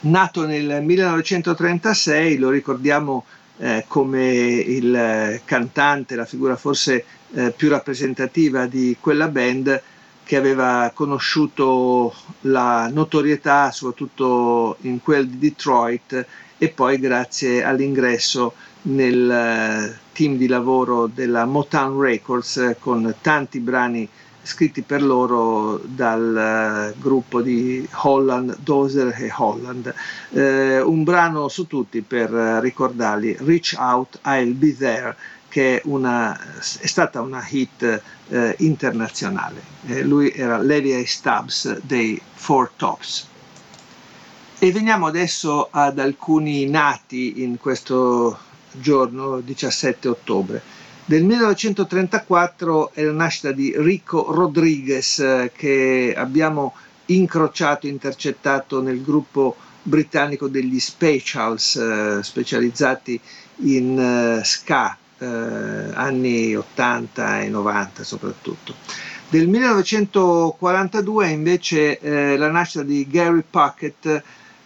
nato nel 1936, lo ricordiamo eh, come il cantante, la figura forse eh, più rappresentativa di quella band che aveva conosciuto la notorietà soprattutto in quel di Detroit e poi grazie all'ingresso nel eh, team di lavoro della Motown Records eh, con tanti brani scritti per loro dal uh, gruppo di Holland, Dozer e Holland. Eh, un brano su tutti per ricordarli, Reach Out, I'll Be There, che è, una, è stata una hit eh, internazionale. lui era Levi Stubbs dei Four Tops. E veniamo adesso ad alcuni nati in questo giorno 17 ottobre. Del 1934 è la nascita di Rico Rodriguez che abbiamo incrociato, intercettato nel gruppo britannico degli Specials eh, specializzati in eh, ska eh, anni 80 e 90 soprattutto. Del 1942 invece eh, la nascita di Gary Puckett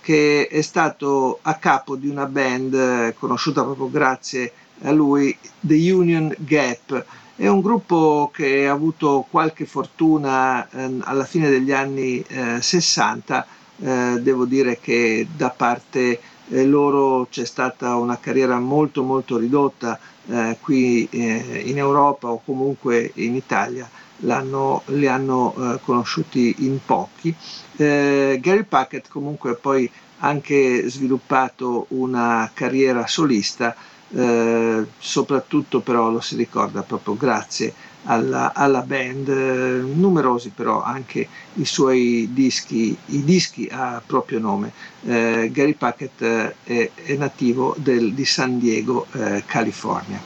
che è stato a capo di una band eh, conosciuta proprio grazie a lui, The Union Gap. È un gruppo che ha avuto qualche fortuna eh, alla fine degli anni eh, 60, eh, devo dire che da parte eh, loro c'è stata una carriera molto molto ridotta eh, qui in Europa o comunque in Italia li hanno conosciuti in pochi. Eh, Gary Packett comunque ha poi anche sviluppato una carriera solista, eh, soprattutto però lo si ricorda proprio grazie alla, alla band, eh, numerosi però anche i suoi dischi, i dischi a proprio nome. Eh, Gary Packett eh, è, è nativo del, di San Diego, California.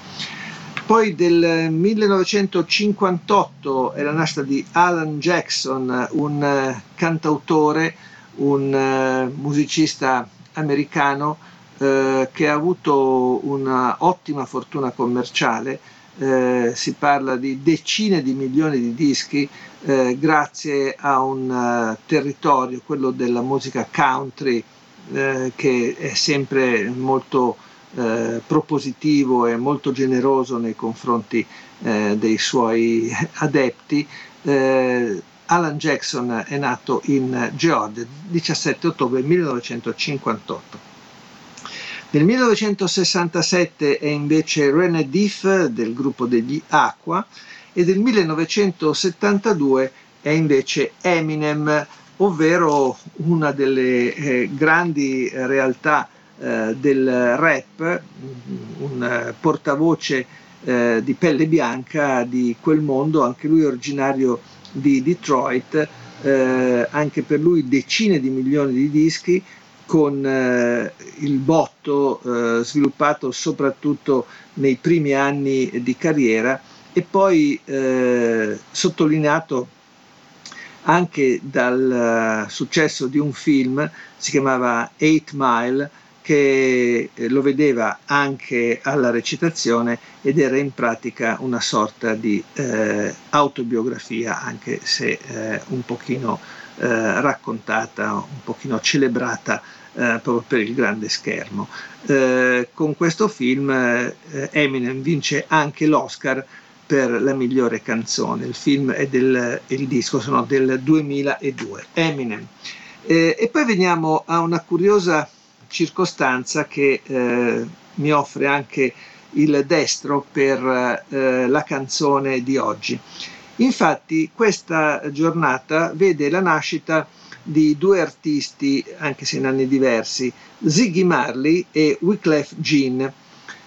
Poi del 1958 è la nascita di Alan Jackson, un eh, cantautore, un uh, musicista americano uh, che ha avuto un'ottima fortuna commerciale. Uh, si parla di decine di milioni di dischi grazie a un territorio, quello della musica country, che è sempre molto eh, propositivo e molto generoso nei confronti eh, dei suoi <laughs> adepti. Eh, Alan Jackson è nato in Georgia il 17 ottobre 1958. Nel 1967 è invece René Diff del gruppo degli Aqua e del 1972 è invece Eminem, ovvero una delle eh, grandi realtà eh, del rap, un portavoce eh, di pelle bianca di quel mondo, anche lui originario di Detroit, eh, anche per lui decine di milioni di dischi con eh, il botto eh, sviluppato soprattutto nei primi anni di carriera e poi sottolineato anche dal successo di un film, si chiamava Eight Mile, che eh, lo vedeva anche alla recitazione ed era in pratica una sorta di eh, autobiografia, anche se eh, un pochino eh, raccontata, un pochino celebrata eh, proprio per il grande schermo. Eh, con questo film Eminem vince anche l'Oscar per la migliore canzone. Il film e il disco sono del 2002. Eminem. e poi veniamo a una curiosa circostanza che eh, mi offre anche il destro per eh, la canzone di oggi. Infatti questa giornata vede la nascita di due artisti, anche se in anni diversi, Ziggy Marley e Wyclef Jean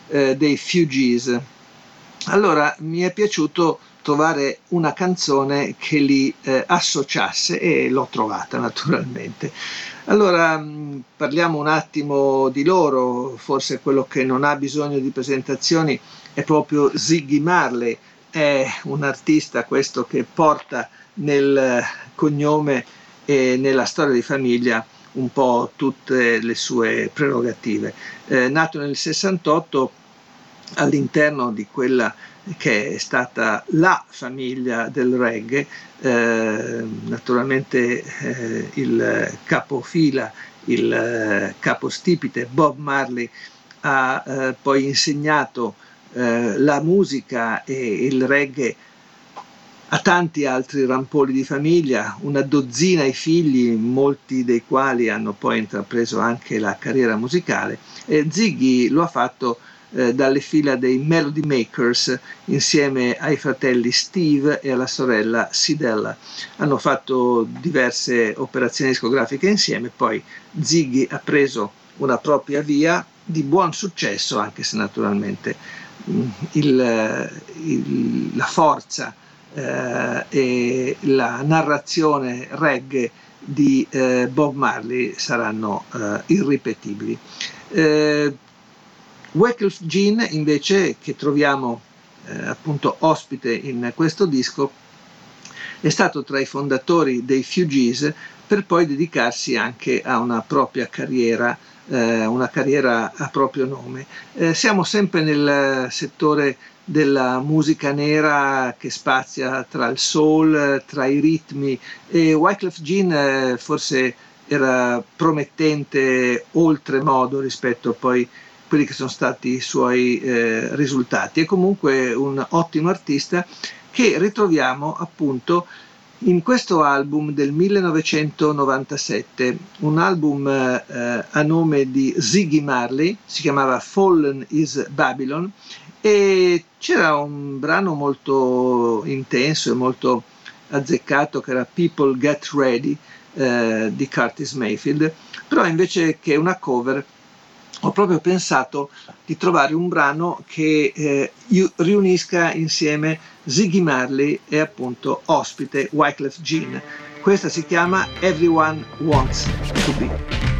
eh, dei Fugees. Allora mi è piaciuto trovare una canzone che li eh, associasse e l'ho trovata naturalmente. Allora mm, parliamo un attimo di loro, forse quello che non ha bisogno di presentazioni è proprio Ziggy Marley, è un artista questo che porta nel cognome e nella storia di famiglia un po' tutte le sue prerogative. Eh, nato nel 68 all'interno di quella che è stata la famiglia del reggae, eh, naturalmente eh, il capofila, il eh, capostipite Bob Marley ha eh, poi insegnato eh, la musica e il reggae a tanti altri rampoli di famiglia, una dozzina di figli, molti dei quali hanno poi intrapreso anche la carriera musicale. E Ziggy lo ha fatto eh, dalle fila dei Melody Makers insieme ai fratelli Steve e alla sorella Sidella. Hanno fatto diverse operazioni discografiche insieme, poi Ziggy ha preso una propria via di buon successo, anche se naturalmente mm, il, il, la forza eh, e la narrazione reggae di eh, Bob Marley saranno eh, irripetibili. Eh, Wycliffe Jean invece che troviamo eh, appunto ospite in questo disco è stato tra i fondatori dei Fugees per poi dedicarsi anche a una propria carriera, eh, una carriera a proprio nome. Eh, siamo sempre nel settore della musica nera che spazia tra il soul, tra i ritmi e Wycliffe Jean eh, forse era promettente oltremodo rispetto poi quelli che sono stati i suoi eh, risultati. È comunque un ottimo artista che ritroviamo appunto in questo album del 1997, un album eh, a nome di Ziggy Marley, si chiamava Fallen is Babylon e c'era un brano molto intenso e molto azzeccato che era People Get Ready eh, di Curtis Mayfield, però invece che una cover ho proprio pensato di trovare un brano che eh, riunisca insieme Ziggy Marley e appunto ospite Wyclef Jean. Questa si chiama Everyone Wants to Be.